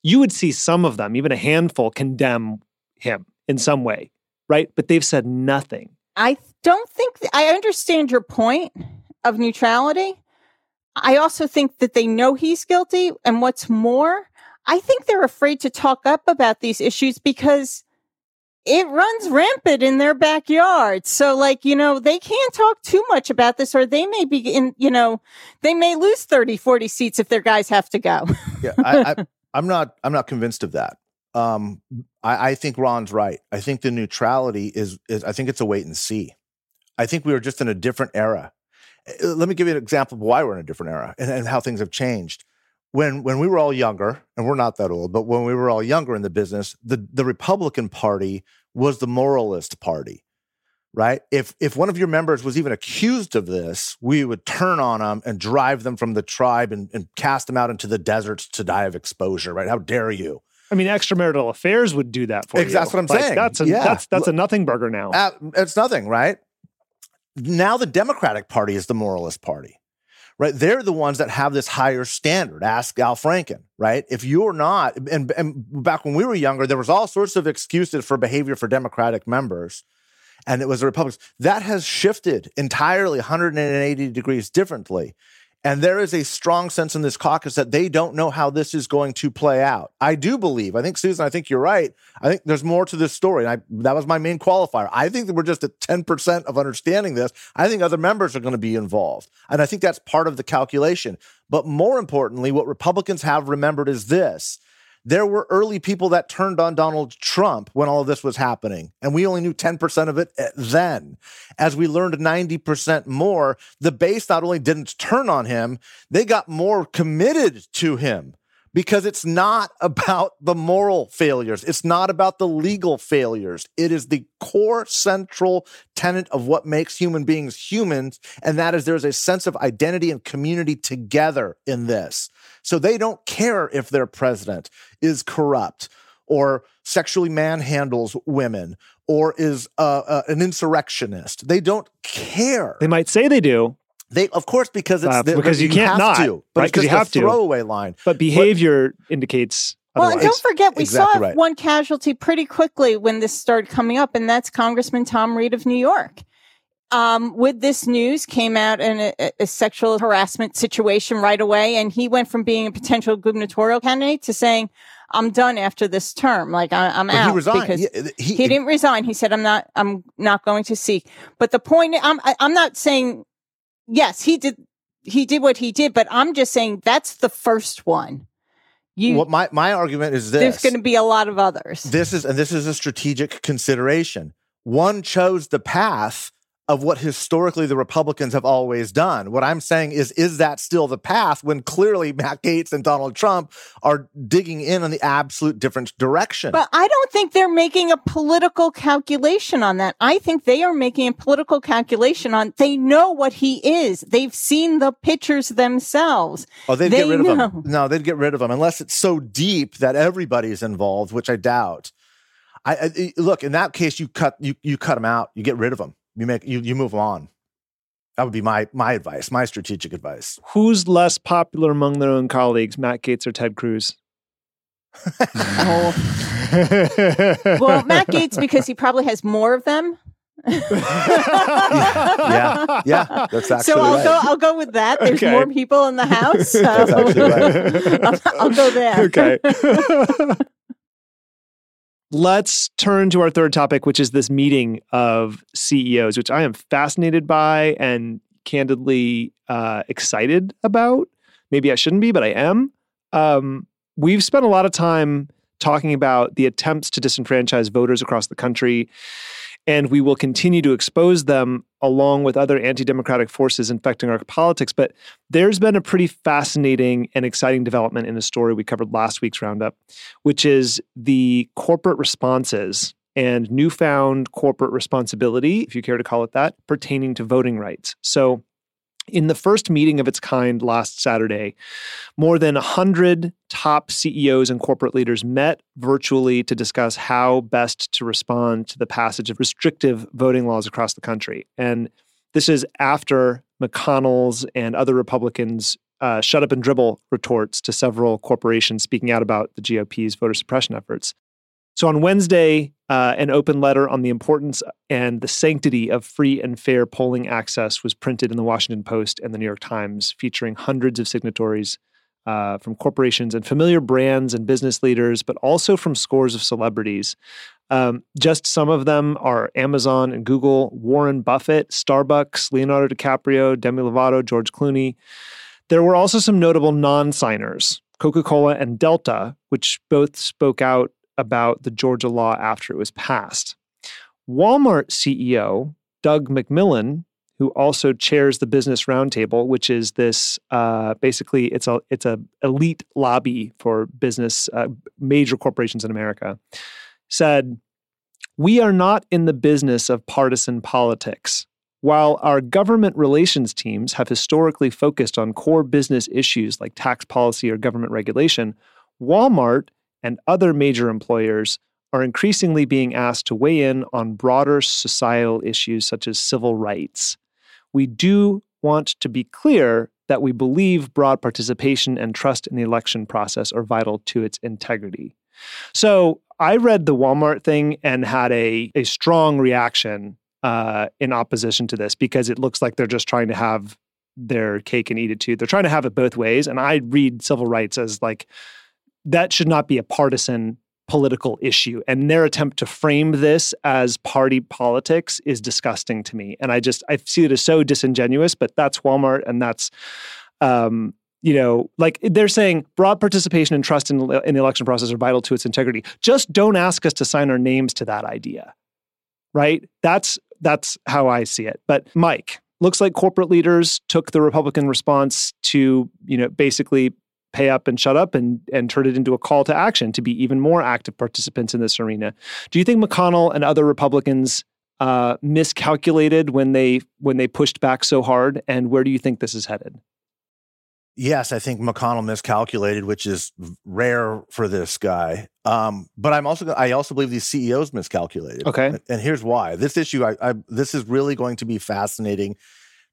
S1: you would see some of them, even a handful, condemn him in some way, right? But they've said nothing.
S2: I don't think th- I understand your point of neutrality. I also think that they know he's guilty. And what's more, I think they're afraid to talk up about these issues because it runs rampant in their backyard. So like, you know, they can't talk too much about this or they may be in, you know, they may lose 30, 40 seats if their guys have to go. *laughs*
S4: yeah. I, I'm not, I'm not convinced of that. Um, I, I think Ron's right. I think the neutrality is, is, I think it's a wait and see. I think we are just in a different era. Uh, let me give you an example of why we're in a different era and, and how things have changed when when we were all younger, and we're not that old, but when we were all younger in the business, the the Republican Party was the moralist party, right? If if one of your members was even accused of this, we would turn on them and drive them from the tribe and, and cast them out into the deserts to die of exposure, right? How dare you?
S1: I mean, extramarital affairs would do that for
S4: exactly,
S1: you.
S4: That's what I'm
S1: like,
S4: saying.
S1: That's a,
S4: yeah.
S1: that's that's a nothing burger now.
S4: Uh, it's nothing, right? Now the Democratic Party is the moralist party right? They're the ones that have this higher standard. Ask Al Franken, right? If you're not, and, and back when we were younger, there was all sorts of excuses for behavior for Democratic members, and it was the Republicans. That has shifted entirely 180 degrees differently. And there is a strong sense in this caucus that they don't know how this is going to play out. I do believe, I think, Susan, I think you're right. I think there's more to this story. And I, that was my main qualifier. I think that we're just at 10% of understanding this. I think other members are going to be involved. And I think that's part of the calculation. But more importantly, what Republicans have remembered is this there were early people that turned on Donald Trump when all of this was happening, and we only knew 10% of it eh, then. As we learned 90% more, the base not only didn't turn on him, they got more committed to him because it's not *laughs* about the moral failures. It's not about the legal failures. It is the core central tenet of what makes human beings humans. And that is there's a sense of identity and community together in this. So they don't care if their president is corrupt or sexually manhandles women or is uh, uh, an insurrectionist. They don't care.
S1: They might say they do,
S4: they, of course, because it's
S1: Uh,
S4: the,
S1: because you can't
S4: have
S1: not,
S4: to, but
S1: right?
S4: it's
S1: 'Cause you
S4: just a
S1: have to.
S4: throwaway line.
S1: but behavior indicates
S2: Well, and don't forget, we
S4: Exactly
S2: saw
S4: right.
S2: one casualty pretty quickly when this started coming up, and that's Congressman Tom Reed of New York. Um, with this news came out in a, a sexual harassment situation right away, and he went from being a potential gubernatorial candidate to saying, "I'm done after this term. Like I, I'm
S4: But
S2: out."
S4: he resigned.
S2: because
S4: Yeah, he,
S2: he didn't resign. He said, "I'm not. I'm not going to seek." But the point, I'm. I- I'm not saying. Yes, he did. He did what he did, but I'm just saying that's the first one. You,
S4: what my, my argument is this.
S2: there's going to be a lot of others.
S4: this is and this is a strategic consideration. One chose the path of what historically the Republicans have always done. What I'm saying is, is that still the path when clearly Matt Gaetz and Donald Trump are digging in on the absolute different direction?
S2: But I don't think they're making a political calculation on that. I think they are making a political calculation on they know what he is. They've seen the pictures themselves.
S4: Oh, they'd
S2: They
S4: get rid of
S2: know.
S4: him. No, they'd get rid of him unless it's so deep that everybody's involved, which I doubt. I, I look in that case, you cut you you cut him out. You get rid of him. You make you you move on. That would be my my advice, my strategic advice.
S1: Who's less popular among their own colleagues, Matt Gaetz or Ted Cruz?
S2: Oh. *laughs* Well, Matt Gaetz, because he probably has more of them. *laughs*
S4: yeah, yeah, that's actually
S2: so I'll
S4: right.
S2: go. I'll go with that. There's
S1: Okay.
S2: more people in the house. *laughs* So
S4: That's right.
S2: I'll, I'll go there.
S1: okay. Let's turn to our third topic, which is this meeting of CEOs, which I am fascinated by and candidly uh, excited about. Maybe I shouldn't be, but I am. Um, we've spent a lot of time talking about the attempts to disenfranchise voters across the country, and we will continue to expose them along with other anti democratic forces infecting our politics. But there's been a pretty fascinating and exciting development in a story we covered last week's roundup, which is the corporate responses and newfound corporate responsibility, if you care to call it that, pertaining to voting rights. So, in the first meeting of its kind last Saturday, more than 100 top CEOs and corporate leaders met virtually to discuss how best to respond to the passage of restrictive voting laws across the country. And this is after McConnell's and other Republicans uh, shut up and dribble retorts to several corporations speaking out about the GOP's voter suppression efforts. So on Wednesday, uh, an open letter on the importance and the sanctity of free and fair polling access was printed in the Washington Post and the New York Times, featuring hundreds of signatories uh, from corporations and familiar brands and business leaders, but also from scores of celebrities. Um, just some of them are Amazon and Google, Warren Buffett, Starbucks, Leonardo DiCaprio, Demi Lovato, George Clooney. There were also some notable non signers Coca Cola and Delta, which both spoke out about the Georgia law after it was passed. Walmart CEO Doug McMillon, who also chairs the Business Roundtable, which is this uh, basically it's a it's a elite lobby for business uh, major corporations in America, said, "We are not in the business of partisan politics." While our government relations teams have historically focused on core business issues like tax policy or government regulation, Walmart and other major employers are increasingly being asked to weigh in on broader societal issues such as civil rights. We do want to be clear that we believe broad participation and trust in the election process are vital to its integrity. So I read the Walmart thing and had a, a strong reaction uh, in opposition to this because it looks like they're just trying to have their cake and eat it too. They're trying to have it both ways. And I read civil rights as like that should not be a partisan political issue. And their attempt to frame this as party politics is disgusting to me. And I just I see it as so disingenuous, but that's Walmart and that's um, you know, like they're saying broad participation and trust in, in the election process are vital to its integrity. Just don't ask us to sign our names to that idea. Right? That's that's how I see it. But Mike, looks like corporate leaders took the Republican response to, you know, basically pay up and shut up and and turn it into a call to action to be even more active participants in this arena. Do you think McConnell and other Republicans uh, miscalculated when they when they pushed back so hard? And where do you think this is headed?
S4: Yes, I think McConnell miscalculated, which is rare for this guy. Um, but I'm also I also believe these CEOs miscalculated.
S1: Okay,
S4: and here's why. This issue, I, I this is really going to be fascinating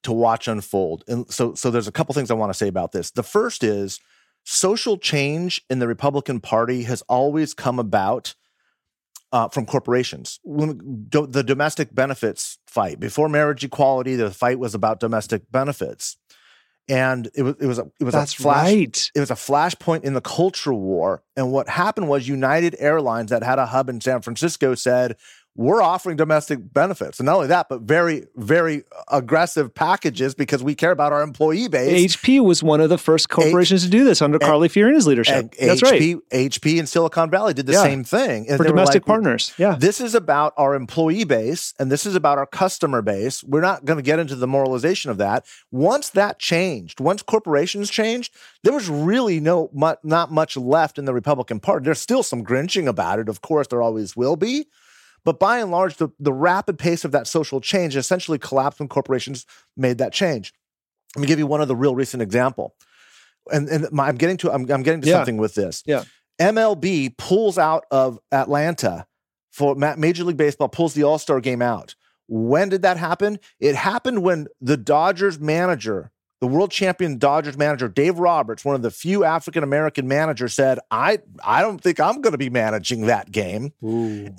S4: to watch unfold. And so, so there's a couple things I want to say about this. The first is social change in the Republican Party has always come about uh, from corporations. Do, the domestic benefits fight before marriage equality, the fight was about domestic benefits and it was it was a it was
S1: That's
S4: a flash
S1: right.
S4: it was a flashpoint in the culture war and what happened was united airlines that had a hub in san francisco said we're offering domestic benefits and not only that but very very aggressive packages because we care about our employee base
S1: HP was one of the first corporations H- to do this under Carly Fiorina's leadership. That's
S4: HP,
S1: right.
S4: HP and Silicon Valley did the
S1: Yeah.
S4: same thing and
S1: For domestic
S4: like,
S1: partners. Yeah.
S4: this is about our employee base and this is about our customer base. We're not going to get into the moralization of that. Once that changed, once corporations changed, there was really no not much left in the Republican Party. There's still some grinching about it, of course, there always will be. But by and large, the, the rapid pace of that social change essentially collapsed when corporations made that change. Let me give you one of the real recent example. And, and my, I'm getting to I'm, I'm getting to
S1: Yeah.
S4: something with this.
S1: Yeah.
S4: MLB pulls out of Atlanta for Major League Baseball pulls the All Star game out. When did that happen? It happened when the Dodgers manager, the world champion Dodgers manager Dave Roberts, one of the few African American managers, said, "I I don't think I'm going to be managing that game."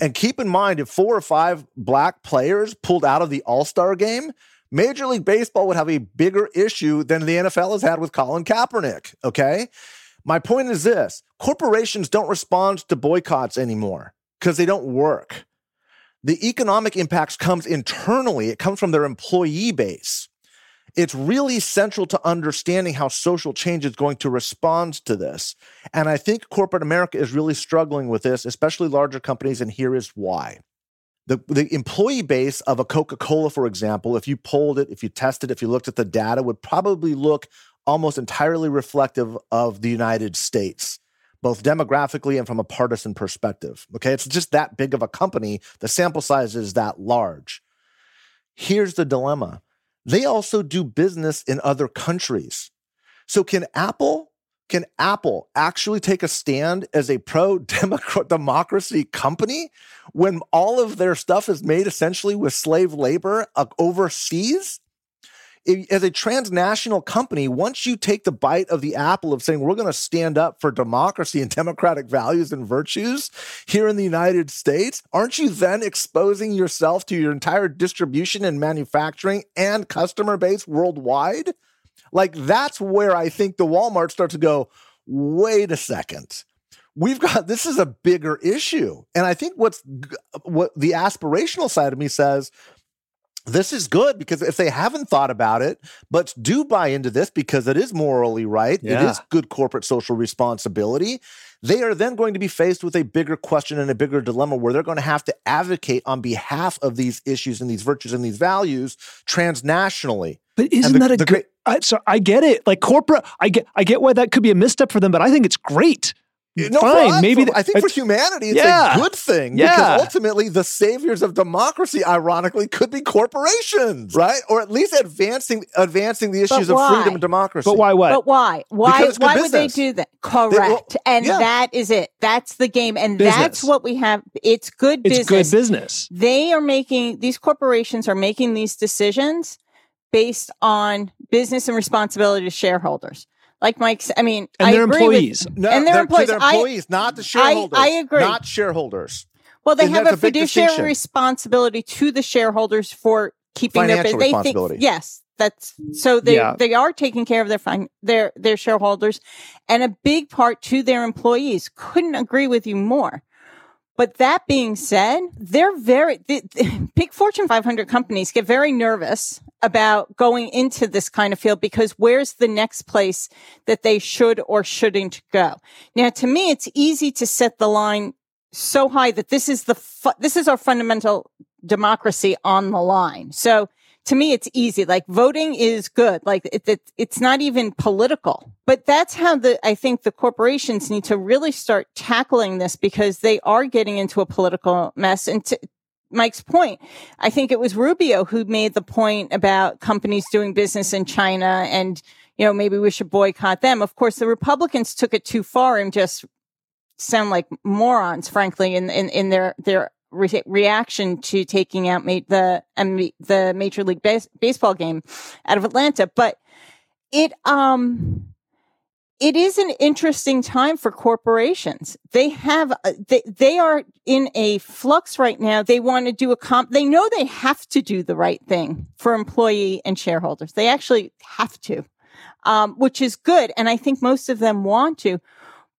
S4: And keep in mind, if four or five black players pulled out of the All Star game, Major League Baseball would have a bigger issue than the NFL has had with Colin Kaepernick. Okay. My point is this corporations don't respond to boycotts anymore because they don't work. The economic impacts comes internally, it comes from their employee base. It's really central to understanding how social change is going to respond to this. And I think corporate America is really struggling with this, especially larger companies, and here is why. The, the employee base of a Coca Cola, for example, if you polled it, if you tested, if you looked at the data, would probably look almost entirely reflective of the United States, both demographically and from a partisan perspective. Okay, it's just that big of a company. The sample size is that large. Here's the dilemma they also do business in other countries. So, can Apple? Can Apple actually take a stand as a pro *laughs* democracy company when all of their stuff is made essentially with slave labor uh, overseas? As a transnational company, once you take the bite of the apple of saying we're going to stand up for democracy and democratic values and virtues here in the United States, aren't you then exposing yourself to your entire distribution and manufacturing and customer base worldwide? Like that's where I think the Walmart starts to go, wait a second. We've got this is a bigger issue. And I think what's what the aspirational side of me says this is good because if they haven't thought about it, but do buy into this because it is morally right,
S1: Yeah.
S4: it is good corporate social responsibility, they are then going to be faced with a bigger question and a bigger dilemma where they're going to have to advocate on behalf of these issues and these virtues and these values transnationally.
S1: But isn't
S4: the-
S1: that a
S4: great-
S1: I, so I get it. Like corporate, I get, I get why that could be a misstep for them, but I think it's great.
S4: No,
S1: Fine,
S4: us,
S1: maybe
S4: for-
S1: th-
S4: I think for humanity, it's
S1: Yeah.
S4: a good thing
S1: Yeah.
S4: because ultimately the saviors of democracy, ironically, could be corporations, right? Or at least advancing advancing the issues of freedom and democracy.
S1: But why? What?
S2: But why? Why?
S4: Because it's
S2: Why would they do that? Correct. and
S4: yeah.
S2: that is it. That's the game. And
S1: Business.
S2: that's what we have. It's good business.
S1: it's good business.
S2: They are making these corporations are making these decisions based on business and responsibility to shareholders. Like Mike, I mean,
S1: And
S2: I
S1: their
S2: agree with-
S4: No,
S2: and their
S4: they're- to
S2: employees. I-
S4: not the shareholders.
S2: I agree.
S4: Not shareholders.
S2: Well, they
S4: And
S2: have a
S4: a
S2: fiduciary
S4: distinction.
S2: responsibility to the shareholders for keeping their
S4: Financial
S2: they
S4: responsibility.
S2: Think, yes, that's so they
S1: Yeah.
S2: they are taking care of their fin- their their shareholders, and a big part to their employees. Couldn't agree with you more. But that being said, they're very the, the *laughs* big Fortune 500 companies get very nervous about going into this kind of field because where's the next place that they should or shouldn't go? Now, to me, it's easy to set the line so high that this is the fu- this is our fundamental democracy on the line. So to me, it's easy. Like voting is good. Like it, it, it's not even political, but that's how the, I think the corporations need to really start tackling this because they are getting into a political mess. And to Mike's point, I think it was Rubio who made the point about companies doing business in China and, you know, maybe we should boycott them. Of course, the Republicans took it too far and just sound like morons, frankly, in, in, in their, their re- reaction to taking out the, um, the Major League Base- Baseball game out of Atlanta. But it, um, it is an interesting time for corporations. They have, they, they are in a flux right now. They want to do a comp. They know they have to do the right thing for employee and shareholders. They actually have to, um, which is good. And I think most of them want to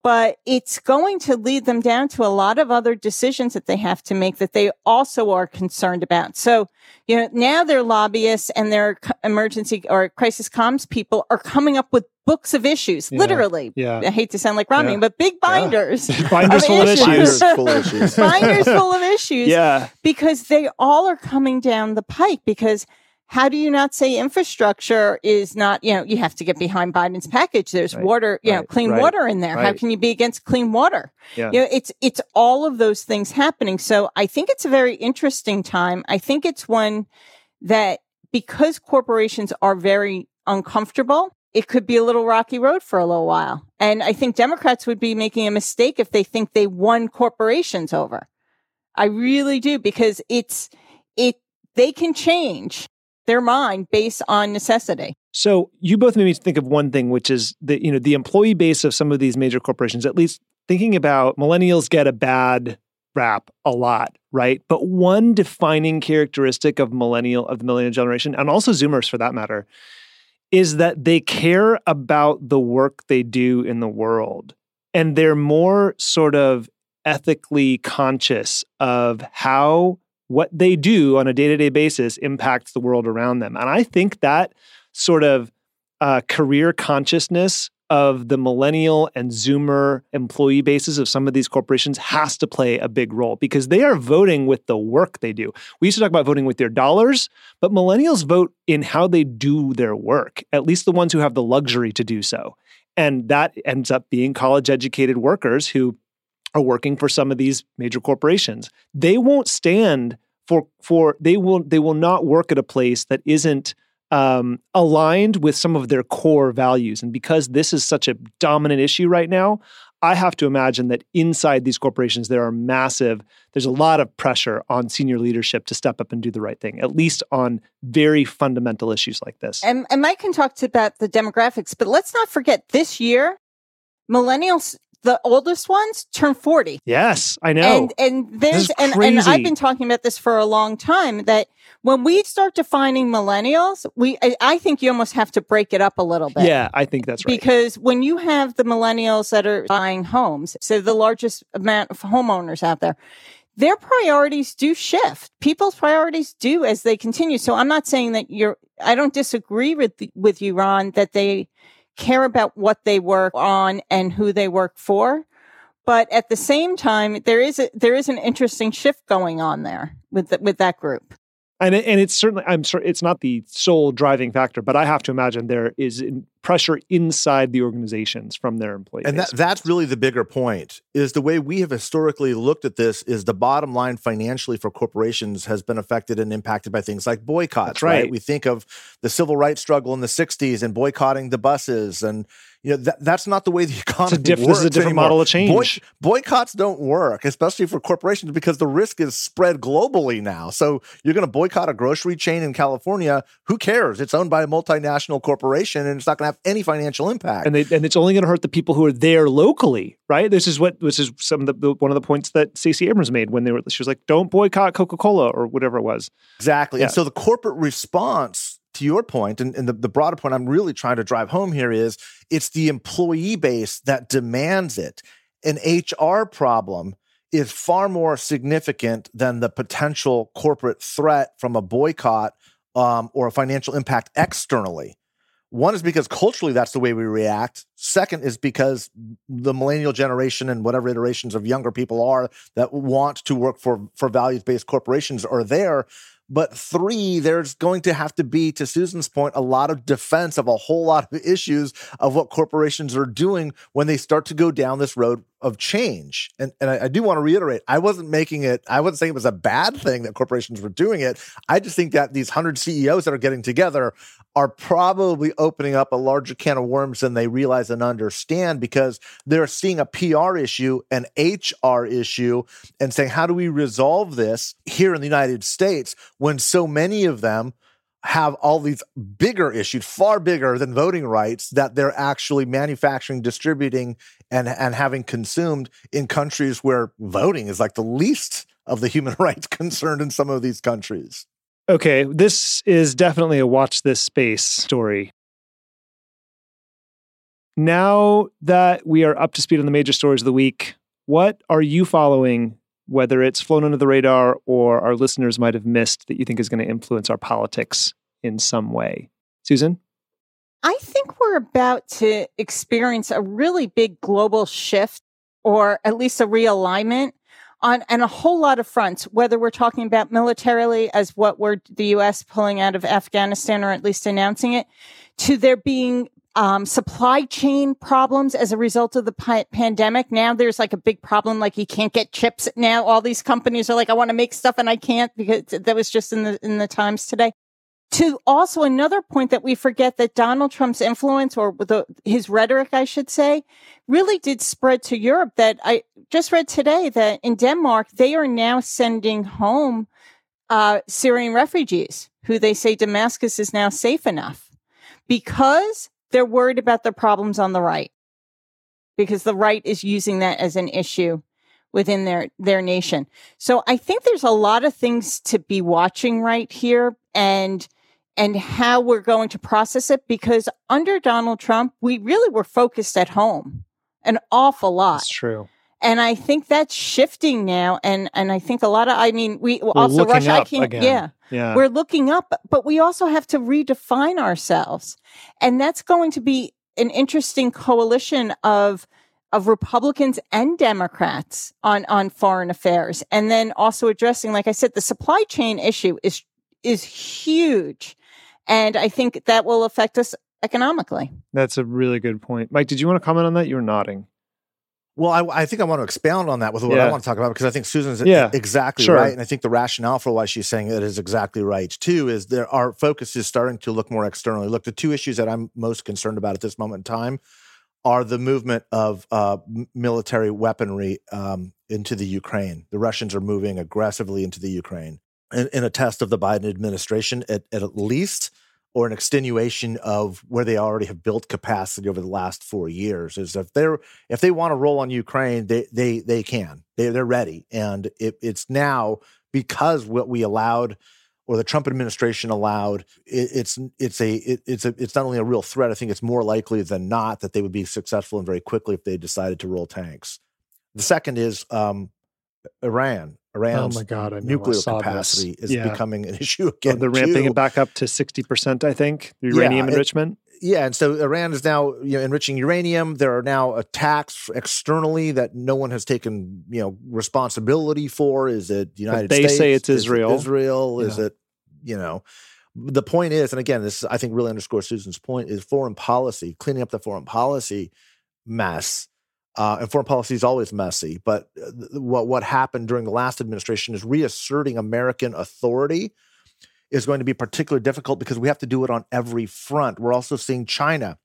S2: but it's going to lead them down to a lot of other decisions that they have to make that they also are concerned about. So, you know, now their lobbyists and their emergency or crisis comms people are coming up with books of issues,
S1: Yeah.
S2: literally.
S1: Yeah.
S2: I hate to sound like Romney,
S1: Yeah.
S2: but big binders. *laughs*
S1: Binders full of issues.
S4: Binders full of issues. *laughs*
S2: binders full of issues
S1: Yeah.
S2: because they all are coming down the pike because how do you not say infrastructure is not, you know, you have to get mm-hmm. behind Biden's package. There's
S1: Right,
S2: water, you know, clean
S1: right,
S2: water in there. How can you be against clean water?
S1: Yeah.
S2: You know, it's, it's all of those things happening. So I think it's a very interesting time. I think it's one that because corporations are very uncomfortable, it could be a little rocky road for a little while. And I think Democrats would be making a mistake if they think they won corporations over. I really do because it's, it, they can change their mind based on necessity.
S1: So you both made me think of one thing, which is the you know the employee base of some of these major corporations. At least thinking about millennials get a bad rap a lot, right? But one defining characteristic of millennial of the millennial generation, and also Zoomers for that matter, is that they care about the work they do in the world, and they're more sort of ethically conscious of how what they do on a day-to-day basis impacts the world around them. And I think that sort of uh, career consciousness of the millennial and zoomer employee bases of some of these corporations has to play a big role because they are voting with the work they do. We used to talk about voting with their dollars, but millennials vote in how they do their work, at least the ones who have the luxury to do so. And that ends up being college educated workers who are working for some of these major corporations. They won't stand for for they will they will not work at a place that isn't um, aligned with some of their core values. And because this is such a dominant issue right now, I have to imagine that inside these corporations there are massive. There's a lot of pressure on senior leadership to step up and do the right thing, at least on very fundamental issues like this.
S2: And, and Mike can talk to about the demographics, but let's not forget this year, millennials, the oldest ones turn 40.
S1: yes, I know.
S2: And and there's and, and I've been talking about this for a long time that when we start defining millennials, we I, I think you almost have to break it up a little bit.
S1: yeah, I think that's right.
S2: Because when you have the millennials that are buying homes, so the largest amount of homeowners out there, their priorities do shift. People's priorities do as they continue. So I'm not saying that you're, I don't disagree with, with you, Ron, that they care about what they work on and who they work for. But at the same time, there is a, there is an interesting shift going on there with the, with that group
S1: and and it's certainly I'm sure it's not the sole driving factor, but I have to imagine there is pressure inside the organizations from their employees.
S4: And that, that's really the bigger point is the way we have historically looked at this is the bottom line financially for corporations has been affected and impacted by things like boycotts.
S1: Right.
S4: right. We think of the civil rights struggle in the '60s and boycotting the buses and you know that, that's not the way the *laughs* economy
S1: diff-
S4: works.
S1: This is a different
S4: anymore.
S1: model of change. Boy,
S4: boycotts don't work, especially for corporations, because the risk is spread globally now. So you're going to boycott a grocery chain in California. Who cares? It's owned by a multinational corporation, and it's not going to have any financial impact.
S1: And they, and it's only going to hurt the people who are there locally, right? This is what this is some of the, the one of the points that Stacey Abrams made when they were. She was like, "Don't boycott Coca Cola or whatever it was."
S4: Exactly. Yeah. And so the corporate response to your point, and, and the, the broader point I'm really trying to drive home here is it's the employee base that demands it. An HR problem is far more significant than the potential corporate threat from a boycott um, or a financial impact externally. One is because culturally that's the way we react. Second is because the millennial generation and whatever iterations of younger people are that want to work for for values based corporations are there. But three, there's going to have to be, to Susan's point, a lot of defense of a whole lot of issues of what corporations are doing when they start to go down this road of change. And, and I, I, do want to reiterate, I wasn't making it, I wasn't saying it was a bad thing that corporations were doing it. I just think that these 100 CEOs that are getting together are probably opening up a larger can of worms than they realize and understand because they're seeing a PR issue, an HR issue, and saying, how do we resolve this here in the United States when so many of them have all these bigger issues, far bigger than voting rights, that they're actually manufacturing, distributing, and, and having consumed in countries where voting is like the least of the human *laughs* rights concerned in some of these countries.
S1: Okay, this is definitely a watch this space story. Now that we are up to speed on the major stories of the week, what are you following whether it's flown under the radar or our listeners might have missed that you think is going to influence our politics in some way? Susan?
S2: I think we're about to experience a really big global shift or at least a realignment on and a whole lot of fronts, whether we're talking about militarily as what we're the US pulling out of Afghanistan or at least announcing it, to there being um, supply chain problems as a result of the pa- pandemic. Now there's like a big problem, like you can't get chips. Now all these companies are like, I want to make stuff and I can't because that was just in the in the times today. To also another point that we forget that Donald Trump's influence or the, his rhetoric, I should say, really did spread to Europe. That I just read today that in Denmark they are now sending home uh, Syrian refugees who they say Damascus is now safe enough because they're worried about the problems on the right because the right is using that as an issue within their their nation. So I think there's a lot of things to be watching right here and and how we're going to process it because under Donald Trump we really were focused at home an awful lot.
S1: That's true.
S2: And I think that's shifting now and and I think a lot of I mean we we're also Russia I can't
S1: again.
S2: yeah.
S1: Yeah.
S2: We're looking up, but we also have to redefine ourselves. And that's going to be an interesting coalition of of Republicans and Democrats on on foreign affairs. And then also addressing, like I said, the supply chain issue is is huge. And I think that will affect us economically.
S1: That's a really good point. Mike, did you want to comment on that? You're nodding.
S4: Well, I, I, think I want to expound on that with what
S1: yeah.
S4: I want to talk about because I think Susan's
S1: yeah,
S4: exactly
S1: sure.
S4: right, and I think the rationale for why she's saying it is exactly right too. Is there our focus is starting to look more externally. Look, the two issues that I'm most concerned about at this moment in time are the movement of uh, military weaponry um, into the Ukraine. The Russians are moving aggressively into the Ukraine in, in a test of the Biden administration, at, at least or an extenuation of where they already have built capacity over the last four years is if they're if they want to roll on Ukraine, they they they can. They they're ready. And it, it's now because what we allowed or the Trump administration allowed, it, it's it's a it, it's a it's not only a real threat. I think it's more likely than not that they would be successful and very quickly if they decided to roll tanks. The second is um, Iran. Iran's
S1: oh my God, I know.
S4: nuclear
S1: I
S4: capacity
S1: this.
S4: is
S1: Yeah.
S4: becoming an *laughs* issue again.
S1: they're ramping
S4: too.
S1: it back up to 60%, I think, the
S4: Yeah,
S1: uranium
S4: it-
S1: enrichment.
S4: Yeah, and so Iran is now you know enriching uranium. There are now attacks externally that no one has taken you know responsibility for. Is it the United States?
S1: they
S4: States?
S1: say it's
S4: Is it
S1: Israel.
S4: Israel? Is it you know? The point is, and again, this I think really underscores Susan's point is foreign policy, cleaning up the foreign policy mess. Uh, and foreign policy is always messy, but uh, what what happened during the last administration is reasserting American authority is going to be particularly difficult because we have to do it on every front. We're also seeing China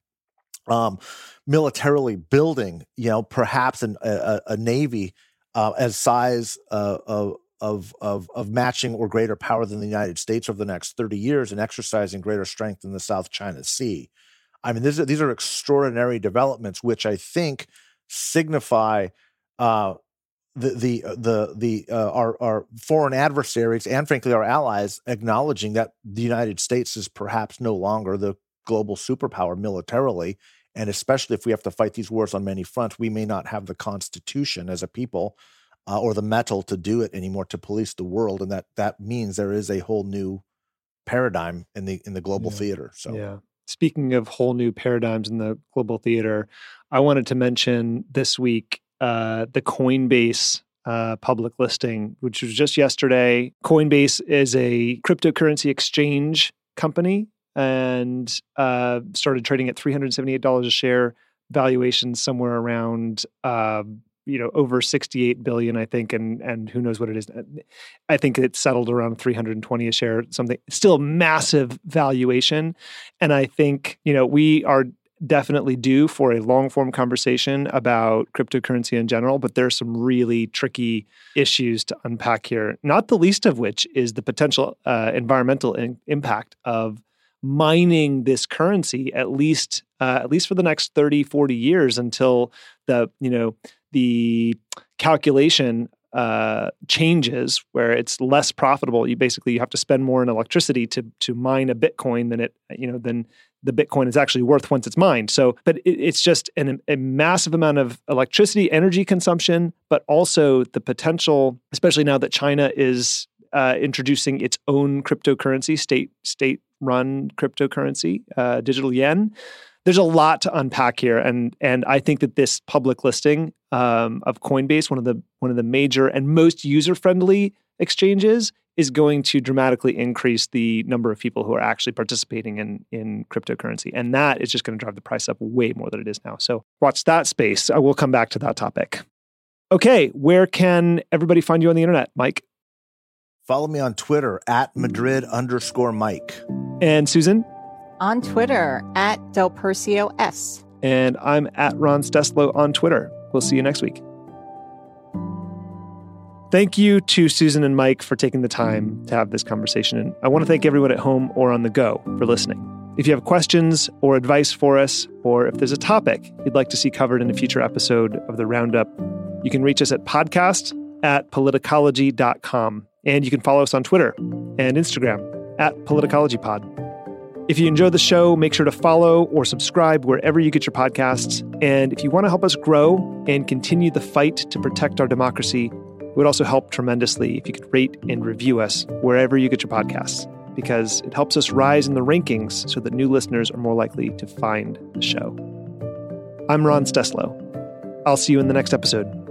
S4: um, militarily building, you know, perhaps an, a, a navy uh, as size uh, of of of of matching or greater power than the United States over the next thirty years, and exercising greater strength in the South China Sea. I mean, these are extraordinary developments, which I think signify uh, the the the the uh, our our foreign adversaries and frankly our allies acknowledging that the United States is perhaps no longer the global superpower militarily and especially if we have to fight these wars on many fronts we may not have the constitution as a people uh, or the mettle to do it anymore to police the world and that that means there is a whole new paradigm in the in the global
S1: Yeah.
S4: theater so
S1: Yeah. Speaking of whole new paradigms in the global theater, I wanted to mention this week uh, the Coinbase uh, public listing, which was just yesterday. Coinbase is a cryptocurrency exchange company and uh, started trading at $378 a share, valuation somewhere around. Uh, you know over 68 billion i think and and who knows what it is i think it settled around 320 a share something still massive valuation. And I think, you know, we are definitely due for a long form conversation about cryptocurrency in general, but there's some really tricky issues to unpack here, not the least of which is the potential uh, environmental in- impact of mining this currency at least uh, at least for the next 30 40 years until the you know the calculation uh, changes where it's less profitable. You basically you have to spend more in electricity to to mine a Bitcoin than it you know than the Bitcoin is actually worth once it's mined. So, but it, it's just an, a massive amount of electricity, energy consumption, but also the potential, especially now that China is uh, introducing its own cryptocurrency, state state run cryptocurrency, uh, digital yen. There's a lot to unpack here, and and I think that this public listing um, of Coinbase, one of the one of the major and most user friendly exchanges, is going to dramatically increase the number of people who are actually participating in in cryptocurrency, and that is just going to drive the price up way more than it is now. So watch that space. I will come back to that topic. Okay, where can everybody find you on the internet, Mike
S4: follow me on twitter at hmm. madrid underscore mike
S1: and Susan?
S2: On Twitter at Del Percio S.
S1: And I'm at Ron Steslow on Twitter. We'll see you next week. Thank you to Susan and Mike for taking the time to have this conversation. And I want to thank everyone at home or on the go for listening. If you have questions or advice for us, or if there's a topic you'd like to see covered in a future episode of the Roundup, you can reach us at podcast at politicology.com. And you can follow us on Twitter and Instagram at politicologypod. If you enjoy the show, make sure to follow or subscribe wherever you get your podcasts. And if you want to help us grow and continue the fight to protect our democracy, it would also help tremendously if you could rate and review us wherever you get your podcasts, because it helps us rise in the rankings so that new listeners are more likely to find the show. I'm Ron Steslow. I'll see you in the next episode.